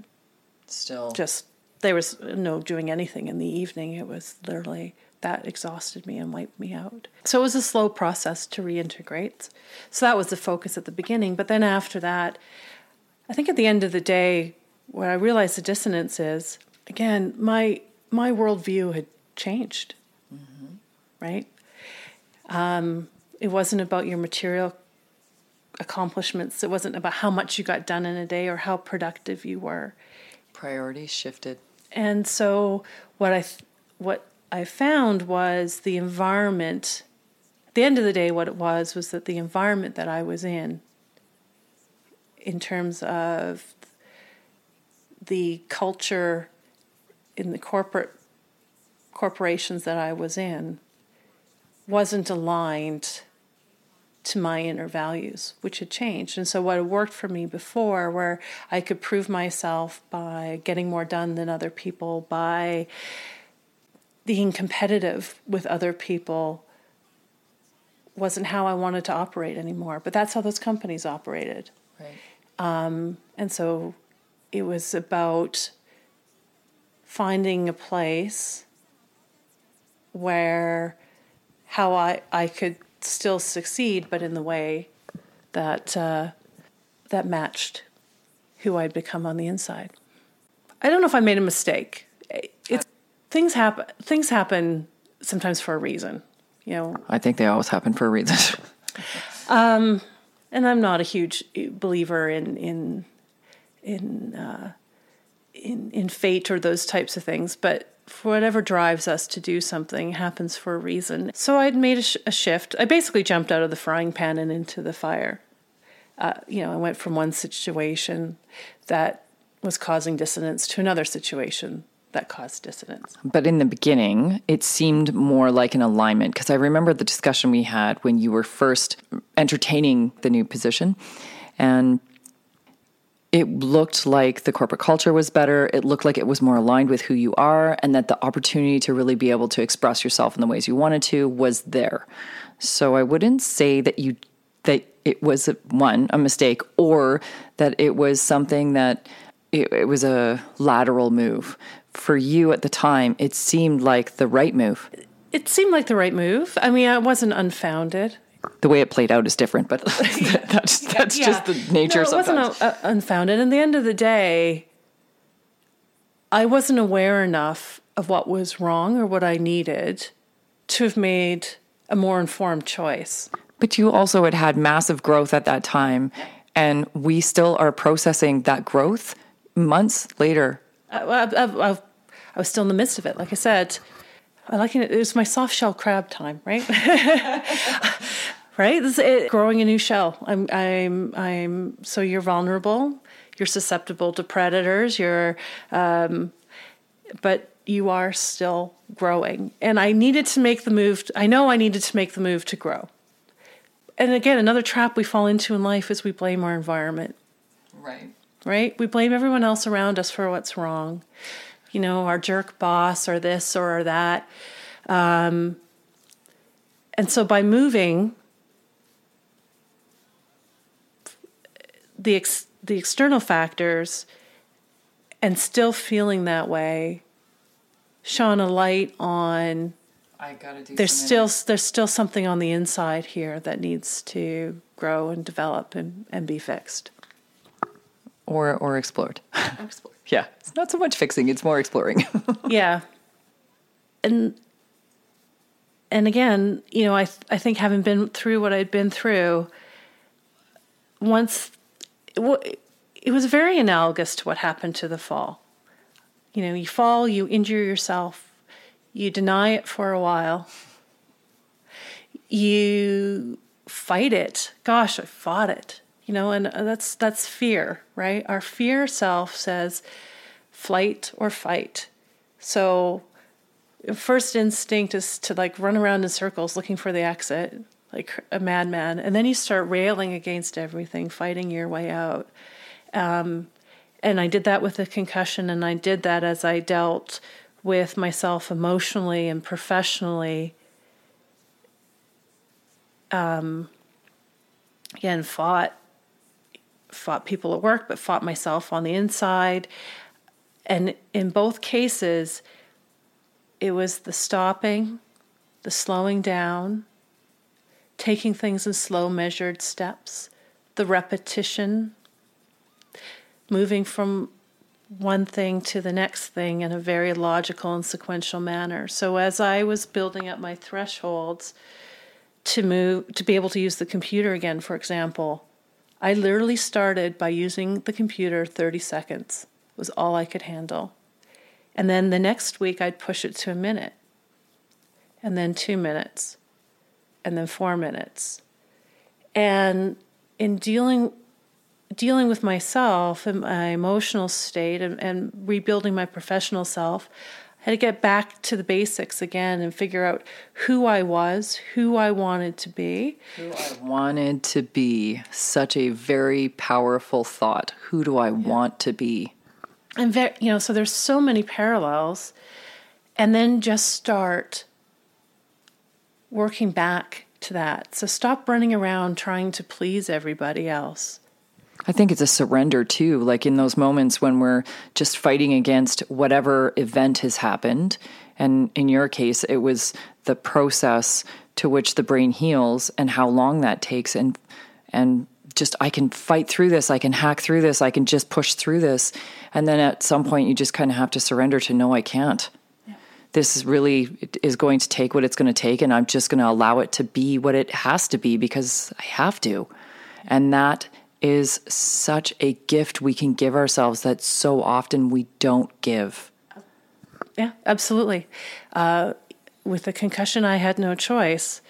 Still. just there was no doing anything in the evening. It was literally that exhausted me and wiped me out. So it was a slow process to reintegrate. So that was the focus at the beginning. But then after that, I think at the end of the day, what I realized the dissonance is again, my my worldview had changed. Mm-hmm. Right? Um, it wasn't about your material accomplishments. It wasn't about how much you got done in a day or how productive you were. Priorities shifted. And so what I th- what I found was the environment. At the end of the day, what it was was that the environment that I was in, in terms of the culture in the corporate corporations that I was in, wasn't aligned to my inner values, which had changed. And so, what had worked for me before, where I could prove myself by getting more done than other people, by being competitive with other people, wasn't how I wanted to operate anymore. But that's how those companies operated. Right. Um, and so, it was about finding a place where how I, I could still succeed, but in the way that uh, that matched who I'd become on the inside. I don't know if I made a mistake. It's things happen. Things happen sometimes for a reason. You know. I think they always happen for a reason. um, and I'm not a huge believer in in in uh, in in fate or those types of things, but whatever drives us to do something happens for a reason. So I'd made a, sh- a shift. I basically jumped out of the frying pan and into the fire. Uh, you know, I went from one situation that was causing dissonance to another situation that caused dissonance. But in the beginning, it seemed more like an alignment because I remember the discussion we had when you were first entertaining the new position. And it looked like the corporate culture was better. It looked like it was more aligned with who you are, and that the opportunity to really be able to express yourself in the ways you wanted to was there. So I wouldn't say that you that it was one a mistake or that it was something that it, it was a lateral move for you at the time. It seemed like the right move. It seemed like the right move. I mean, it wasn't unfounded the way it played out is different, but that's that's yeah. just the nature. No, it wasn't a, a unfounded. In the end of the day, I wasn't aware enough of what was wrong or what I needed to have made a more informed choice. But you also had had massive growth at that time, and we still are processing that growth months later. I, I, I, I was still in the midst of it. Like I said, I like it. It was my soft shell crab time, right? right? This is it, growing a new shell. I'm, I'm, I'm. So you're vulnerable. You're susceptible to predators. You're, um, but you are still growing. And I needed to make the move. I know I needed to make the move to grow. And again, another trap we fall into in life is we blame our environment. Right. Right. We blame everyone else around us for what's wrong you know, our jerk boss or this or that. Um, and so by moving, the ex- the external factors and still feeling that way shone a light on I gotta do there's still there's still something on the inside here that needs to grow and develop and, and be fixed or or explored. explored. yeah, it's not so much fixing; it's more exploring. yeah, and and again, you know, I th- I think having been through what I'd been through, once it, was very analogous to what happened to the fall. You know, you fall, you injure yourself, you deny it for a while, you fight it. Gosh, I fought it. You know, and uh, that's that's fear, right? Our fear self says flight or fight. So first instinct is to like run around in circles looking for the exit like a madman. And then you start railing against everything fighting your way out. Um, and i did that with the concussion and i did that as i dealt with myself emotionally and professionally. Um, again fought fought people at work but fought myself on the inside. And in both cases it was the stopping, the slowing down, taking things in slow, measured steps, the repetition, moving from one thing to the next thing in a very logical and sequential manner. So as I was building up my thresholds to move to be able to use the computer again, for example, I literally started by using the computer 30 seconds was all I could handle. And then the next week, I'd push it to a minute, and then two minutes, and then four minutes. And in dealing dealing with myself and my emotional state and, and rebuilding my professional self, I had to get back to the basics again and figure out who I was, who I wanted to be. Who I wanted to be. Such a very powerful thought. Who do I yeah. want to be? and very, you know, so there's so many parallels, and then just start working back to that. So stop running around trying to please everybody else. I think it's a surrender too, like in those moments when we're just fighting against whatever event has happened. And in your case, it was the process to which the brain heals and how long that takes and and just I can fight through this, I can hack through this, I can just push through this. And then at some point you just kind of have to surrender to no I can't. This is really is going to take what it's going to take and I'm just going to allow it to be what it has to be because I have to. And that is such a gift we can give ourselves that so often we don't give. Yeah, absolutely. Uh, with the concussion, I had no choice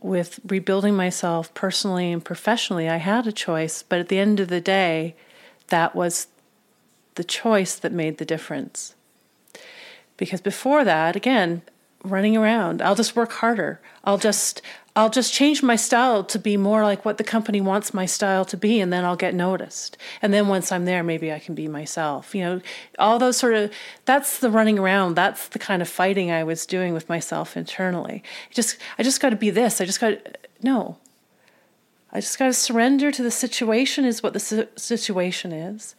with rebuilding myself personally and professionally, I had a choice, but at the end of the day, that was the choice that made the difference. Because before that, again, running around, I'll just work harder. I'll just I'll just change my style to be more like what the company wants my style to be, and then I'll get noticed. And then once I'm there, maybe I can be myself. You know, all those sort of that's the running around. That's the kind of fighting I was doing with myself internally. Just I just got to be this. I just got no. I just got to surrender to the situation. Is what the situation is.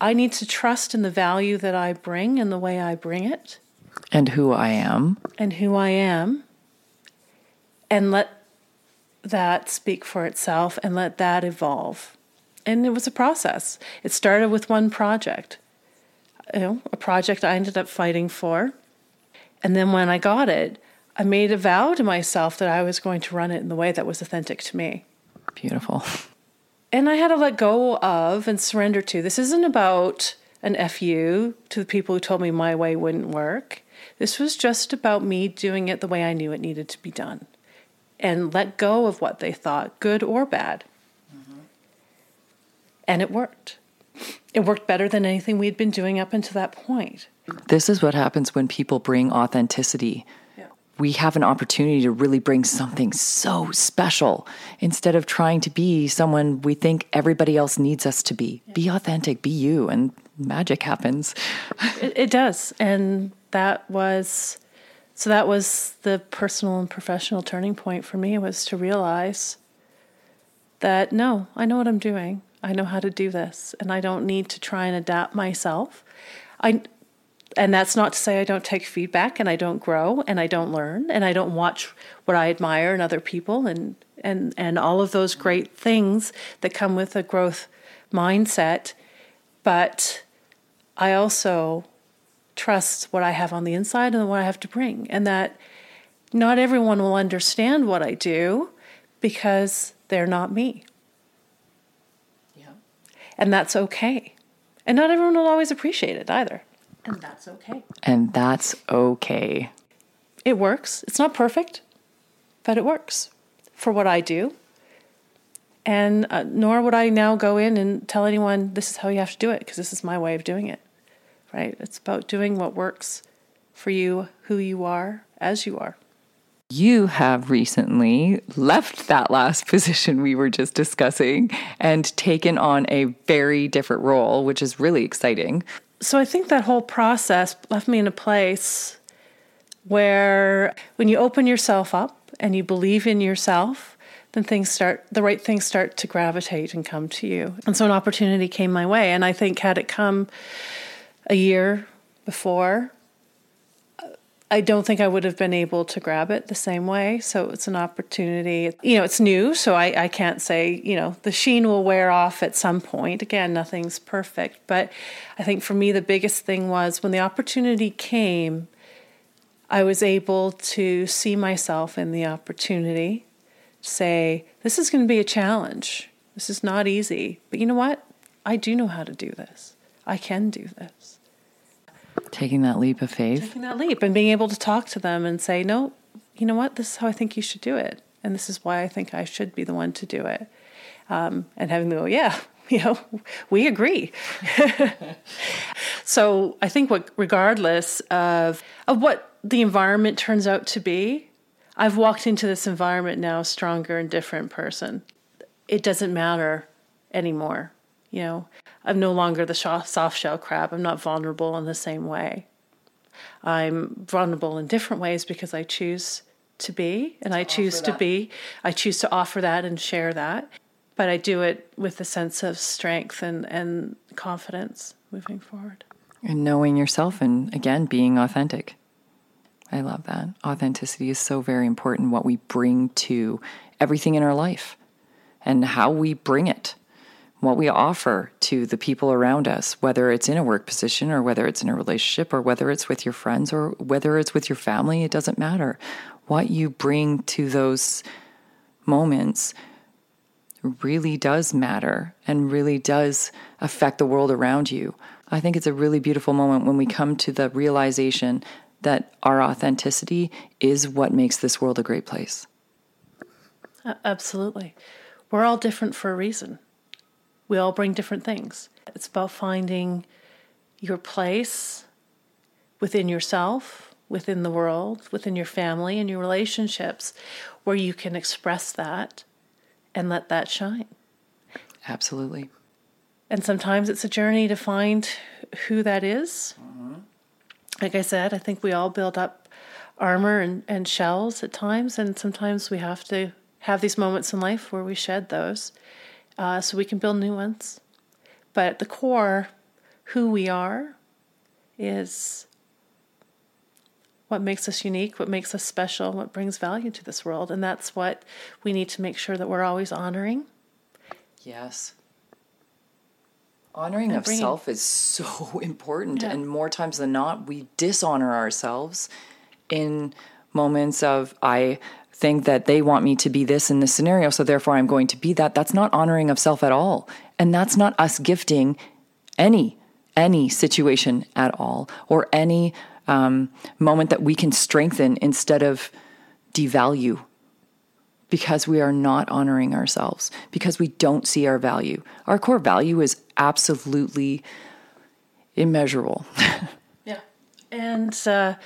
I need to trust in the value that I bring and the way I bring it, and who I am, and who I am and let that speak for itself and let that evolve. And it was a process. It started with one project, you know, a project I ended up fighting for. And then when I got it, I made a vow to myself that I was going to run it in the way that was authentic to me. Beautiful. And I had to let go of and surrender to. This isn't about an FU to the people who told me my way wouldn't work. This was just about me doing it the way I knew it needed to be done and let go of what they thought, good or bad. Mm-hmm. And it worked. It worked better than anything we'd been doing up until that point. This is what happens when people bring authenticity. We have an opportunity to really bring something so special instead of trying to be someone we think everybody else needs us to be. Be authentic, be you, and magic happens. it, it does. And that was so that was the personal and professional turning point for me was to realize that no, I know what I'm doing. I know how to do this and I don't need to try and adapt myself. I and that's not to say I don't take feedback and I don't grow and I don't learn and I don't watch what I admire in other people and and and all of those great things that come with a growth mindset but I also trust what I have on the inside and what I have to bring, and that not everyone will understand what I do because they're not me. Yeah. And that's okay. And not everyone will always appreciate it either. And that's okay. And that's okay. It works. It's not perfect. but it works for what I do. And uh, nor would I now go in and tell anyone this is how you have to do it because this is my way of doing it. Right? It's about doing what works for you, who you are, as you are. You have recently left that last position we were just discussing and taken on a very different role, which is really exciting. So I think that whole process left me in a place where when you open yourself up and you believe in yourself, then things start the right things start to gravitate and come to you. And so an opportunity came my way and I think had it come a year before I don't think I would have been able to grab it the same way. So it's an opportunity. You know, it's new, so I, I can't say, you know, the sheen will wear off at some point. Again, nothing's perfect. But I think for me, the biggest thing was when the opportunity came, I was able to see myself in the opportunity, say, this is going to be a challenge. This is not easy. But you know what? I do know how to do this. I can do this. Taking that leap of faith. Taking that leap and being able to talk to them and say, no, you know what? This is how I think you should do it. And this is why I think I should be the one to do it. Um, and having them go, yeah, you know, we agree. so I think what, regardless of, of what the environment turns out to be, I've walked into this environment now a stronger and different person. It doesn't matter anymore. You know, I'm no longer the soft shell crab. I'm not vulnerable in the same way. I'm vulnerable in different ways because I choose to be, and to I choose to be. I choose to offer that and share that. But I do it with a sense of strength and, and confidence moving forward. And knowing yourself and again being authentic. I love that. Authenticity is so very important, what we bring to everything in our life and how we bring it what we offer to the people around us, whether it's in a work position or whether it's in a relationship or whether it's with your friends or whether it's with your family, it doesn't matter. What you bring to those moments really does matter and really does affect the world around you. I think it's a really beautiful moment when we come to the realization that our authenticity is what makes this world a great place. Absolutely. We're all different for a reason we all bring different things. It's about finding your place within yourself, within the world, within your family and your relationships where you can express that and let that shine. Absolutely. And sometimes it's a journey to find who that is. Mm-hmm. Like I said, I think we all build up armor and, and shells at times, and sometimes we have to have these moments in life where we shed those uh, so we can build new ones. But at the core, who we are is what makes us unique, what makes us special, what brings value to this world. And that's what we need to make sure that we're always honoring. Yes. Honoring of bringing, self is so important. Yeah. And more times than not, we dishonor ourselves in moments of, I think that they want me to be this in this scenario, so therefore I'm going to be that. That's not honoring of self at all. And that's not us gifting any any situation at all or any um, moment that we can strengthen instead of devalue because we are not honoring ourselves because we don't see our value. Our core value is absolutely immeasurable. yeah. And uh,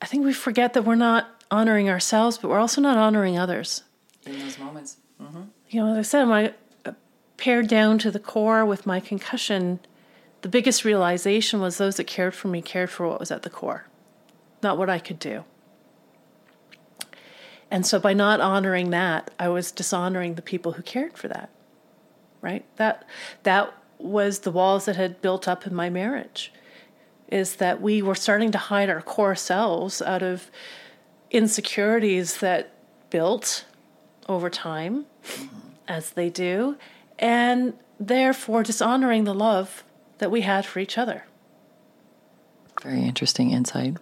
I think we forget that we're not honoring ourselves, but we're also not honoring others. In those moments. Mm-hmm. You know, as I said, when I uh, pared down to the core with my concussion, the biggest realization was those that cared for me cared for what was at the core, not what I could do. And so by not honoring that, I was dishonoring the people who cared for that. Right? That that was the walls that had built up in my marriage. Is that we were starting to hide our core selves out of insecurities that built over time, mm-hmm. as they do, and therefore dishonoring the love that we had for each other. Very interesting insight.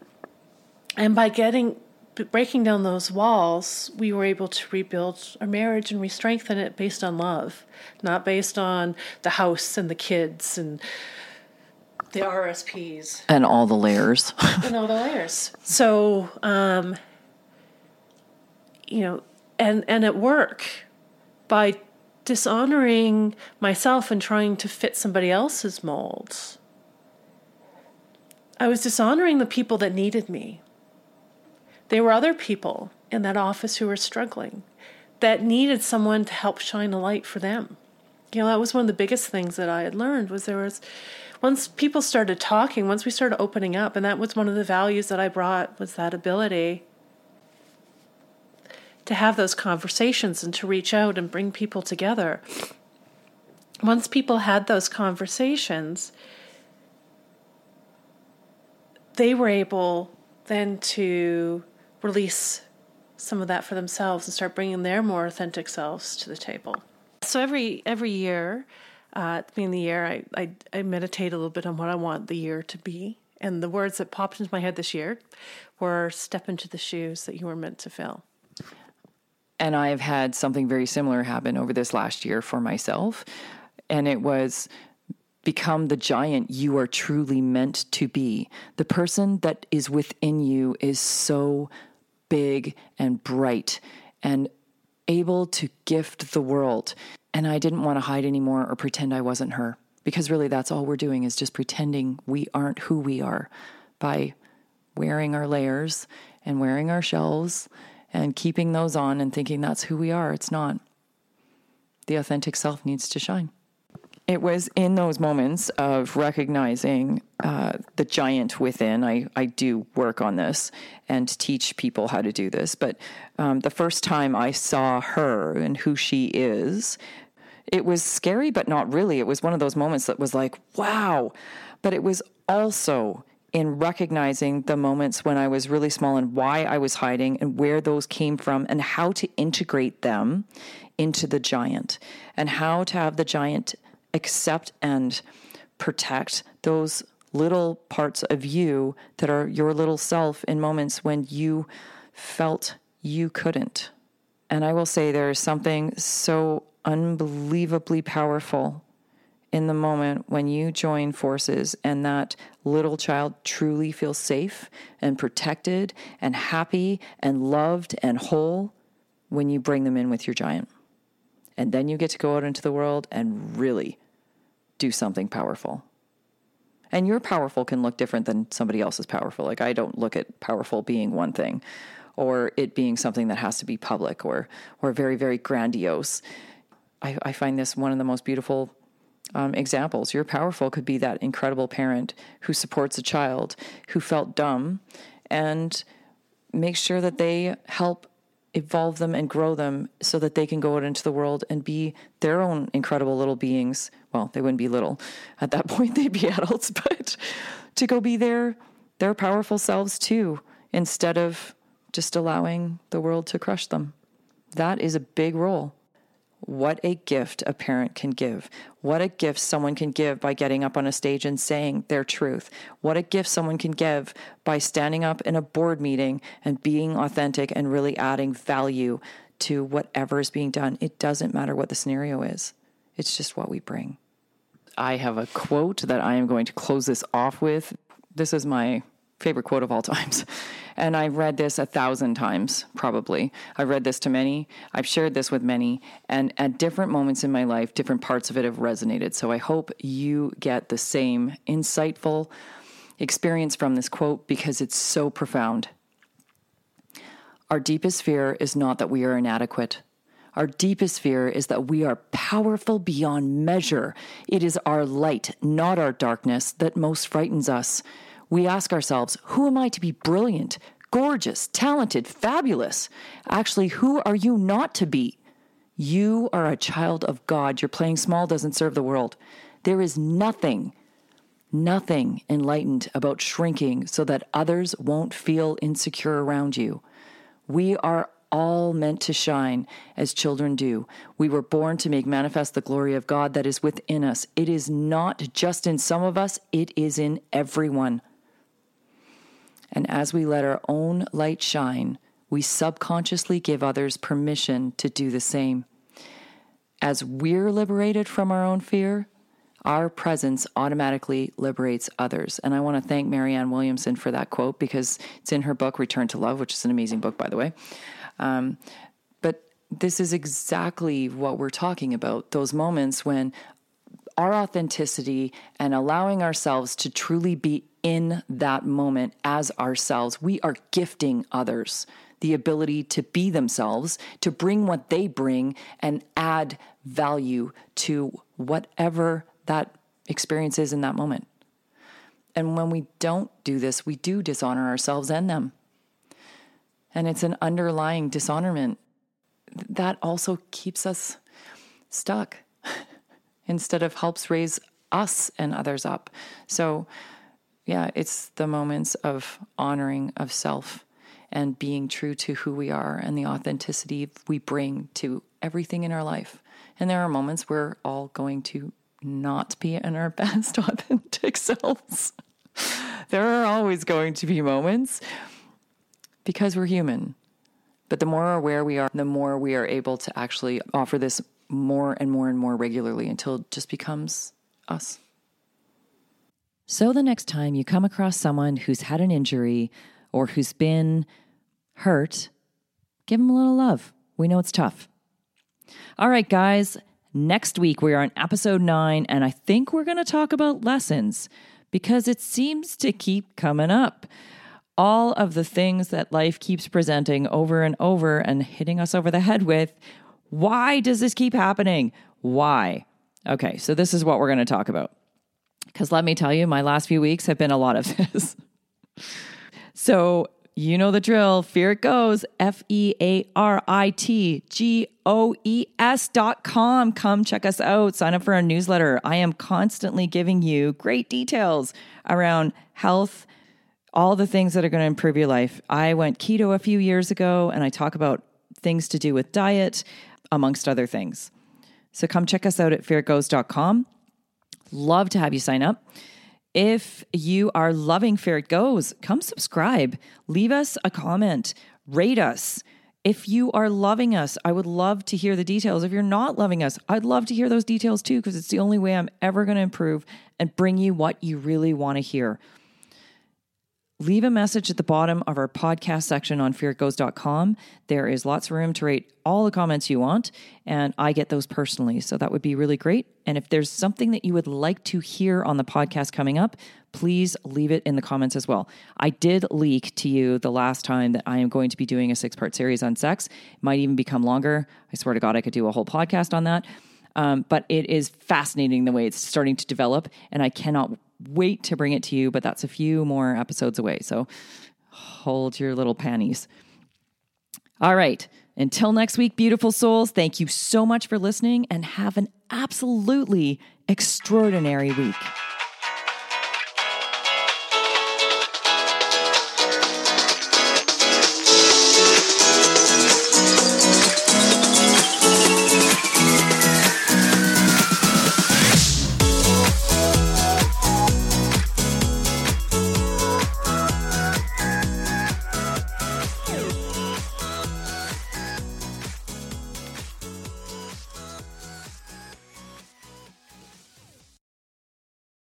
And by getting breaking down those walls, we were able to rebuild our marriage and re-strengthen it based on love, not based on the house and the kids and the RSPs and all the layers and all the layers. So um, you know, and and at work by dishonoring myself and trying to fit somebody else's molds. I was dishonoring the people that needed me. There were other people in that office who were struggling that needed someone to help shine a light for them. You know, that was one of the biggest things that I had learned was there was once people started talking, once we started opening up, and that was one of the values that I brought was that ability to have those conversations and to reach out and bring people together. Once people had those conversations, they were able then to release some of that for themselves and start bringing their more authentic selves to the table. So every every year, uh, being the year, I, I I meditate a little bit on what I want the year to be, and the words that popped into my head this year were "step into the shoes that you were meant to fill." And I've had something very similar happen over this last year for myself. And it was become the giant you are truly meant to be. The person that is within you is so big and bright and able to gift the world. And I didn't want to hide anymore or pretend I wasn't her. Because really, that's all we're doing is just pretending we aren't who we are by wearing our layers and wearing our shells and keeping those on and thinking that's who we are. It's not. The authentic self needs to shine. It was in those moments of recognizing uh, the giant within. I, I do work on this and teach people how to do this. But um, the first time I saw her and who she is, it was scary, but not really. It was one of those moments that was like, wow. But it was also in recognizing the moments when I was really small and why I was hiding and where those came from and how to integrate them into the giant and how to have the giant accept and protect those little parts of you that are your little self in moments when you felt you couldn't. And I will say there is something so unbelievably powerful in the moment when you join forces and that little child truly feels safe and protected and happy and loved and whole when you bring them in with your giant. And then you get to go out into the world and really do something powerful. And your powerful can look different than somebody else's powerful. Like I don't look at powerful being one thing or it being something that has to be public or or very, very grandiose. I, I find this one of the most beautiful um, examples. Your powerful could be that incredible parent who supports a child who felt dumb and make sure that they help evolve them and grow them so that they can go out into the world and be their own incredible little beings. Well, they wouldn't be little at that point, they'd be adults, but to go be their their powerful selves too, instead of just allowing the world to crush them. That is a big role. What a gift a parent can give. What a gift someone can give by getting up on a stage and saying their truth. What a gift someone can give by standing up in a board meeting and being authentic and really adding value to whatever is being done. It doesn't matter what the scenario is, it's just what we bring. I have a quote that I am going to close this off with. This is my favorite quote of all times. And I've read this a thousand times, probably. I've read this to many. I've shared this with many. And at different moments in my life, different parts of it have resonated. So I hope you get the same insightful experience from this quote because it's so profound. Our deepest fear is not that we are inadequate. Our deepest fear is that we are powerful beyond measure. It is our light, not our darkness, that most frightens us we ask ourselves, who am I to be brilliant, gorgeous, talented, fabulous? Actually, who are you not to be? You are a child of God. Your playing small doesn't serve the world. There is nothing, nothing enlightened about shrinking so that others won't feel insecure around you. We are all meant to shine as children do. We were born to make manifest the glory of God that is within us. It is not just in some of us, it is in everyone. And as we let our own light shine, we subconsciously give others permission to do the same. As we're liberated from our own fear, our presence automatically liberates others. And I want to thank Marianne Williamson for that quote because it's in her book, Return to Love, which is an amazing book, by the way. Um, but this is exactly what we're talking about those moments when our authenticity and allowing ourselves to truly be in that moment as ourselves, we are gifting others the ability to be themselves, to bring what they bring and add value to whatever that experience is in that moment. And when we don't do this, we do dishonor ourselves and them. And it's an underlying dishonorment that also keeps us stuck instead of helps raise us and others up. So, yeah, it's the moments of honoring of self and being true to who we are and the authenticity we bring to everything in our life. And there are moments we're all going to not be in our best authentic selves. there are always going to be moments because we're human. But the more aware we are, the more we are able to actually offer this more and more and more regularly until it just becomes us. So, the next time you come across someone who's had an injury or who's been hurt, give them a little love. We know it's tough. All right, guys, next week we are on episode nine, and I think we're going to talk about lessons because it seems to keep coming up. All of the things that life keeps presenting over and over and hitting us over the head with. Why does this keep happening? Why? Okay, so this is what we're going to talk about. Because let me tell you, my last few weeks have been a lot of this. so, you know the drill. Fear it goes. F E A R I T G O E S dot com. Come check us out. Sign up for our newsletter. I am constantly giving you great details around health, all the things that are going to improve your life. I went keto a few years ago and I talk about things to do with diet, amongst other things. So come check us out at fearitgoes.com. Love to have you sign up. If you are loving Fear It Goes, come subscribe, leave us a comment, rate us. If you are loving us, I would love to hear the details. If you're not loving us, I'd love to hear those details too, because it's the only way I'm ever going to improve and bring you what you really want to hear leave a message at the bottom of our podcast section on fearitgoes.com. There is lots of room to rate all the comments you want, and I get those personally. So that would be really great. And if there's something that you would like to hear on the podcast coming up, please leave it in the comments as well. I did leak to you the last time that I am going to be doing a six part series on sex. It might even become longer. I swear to God, I could do a whole podcast on that. Um, but it is fascinating the way it's starting to develop, and I cannot wait to bring it to you, but that's a few more episodes away. So hold your little panties. All right. Until next week, beautiful souls, thank you so much for listening and have an absolutely extraordinary week.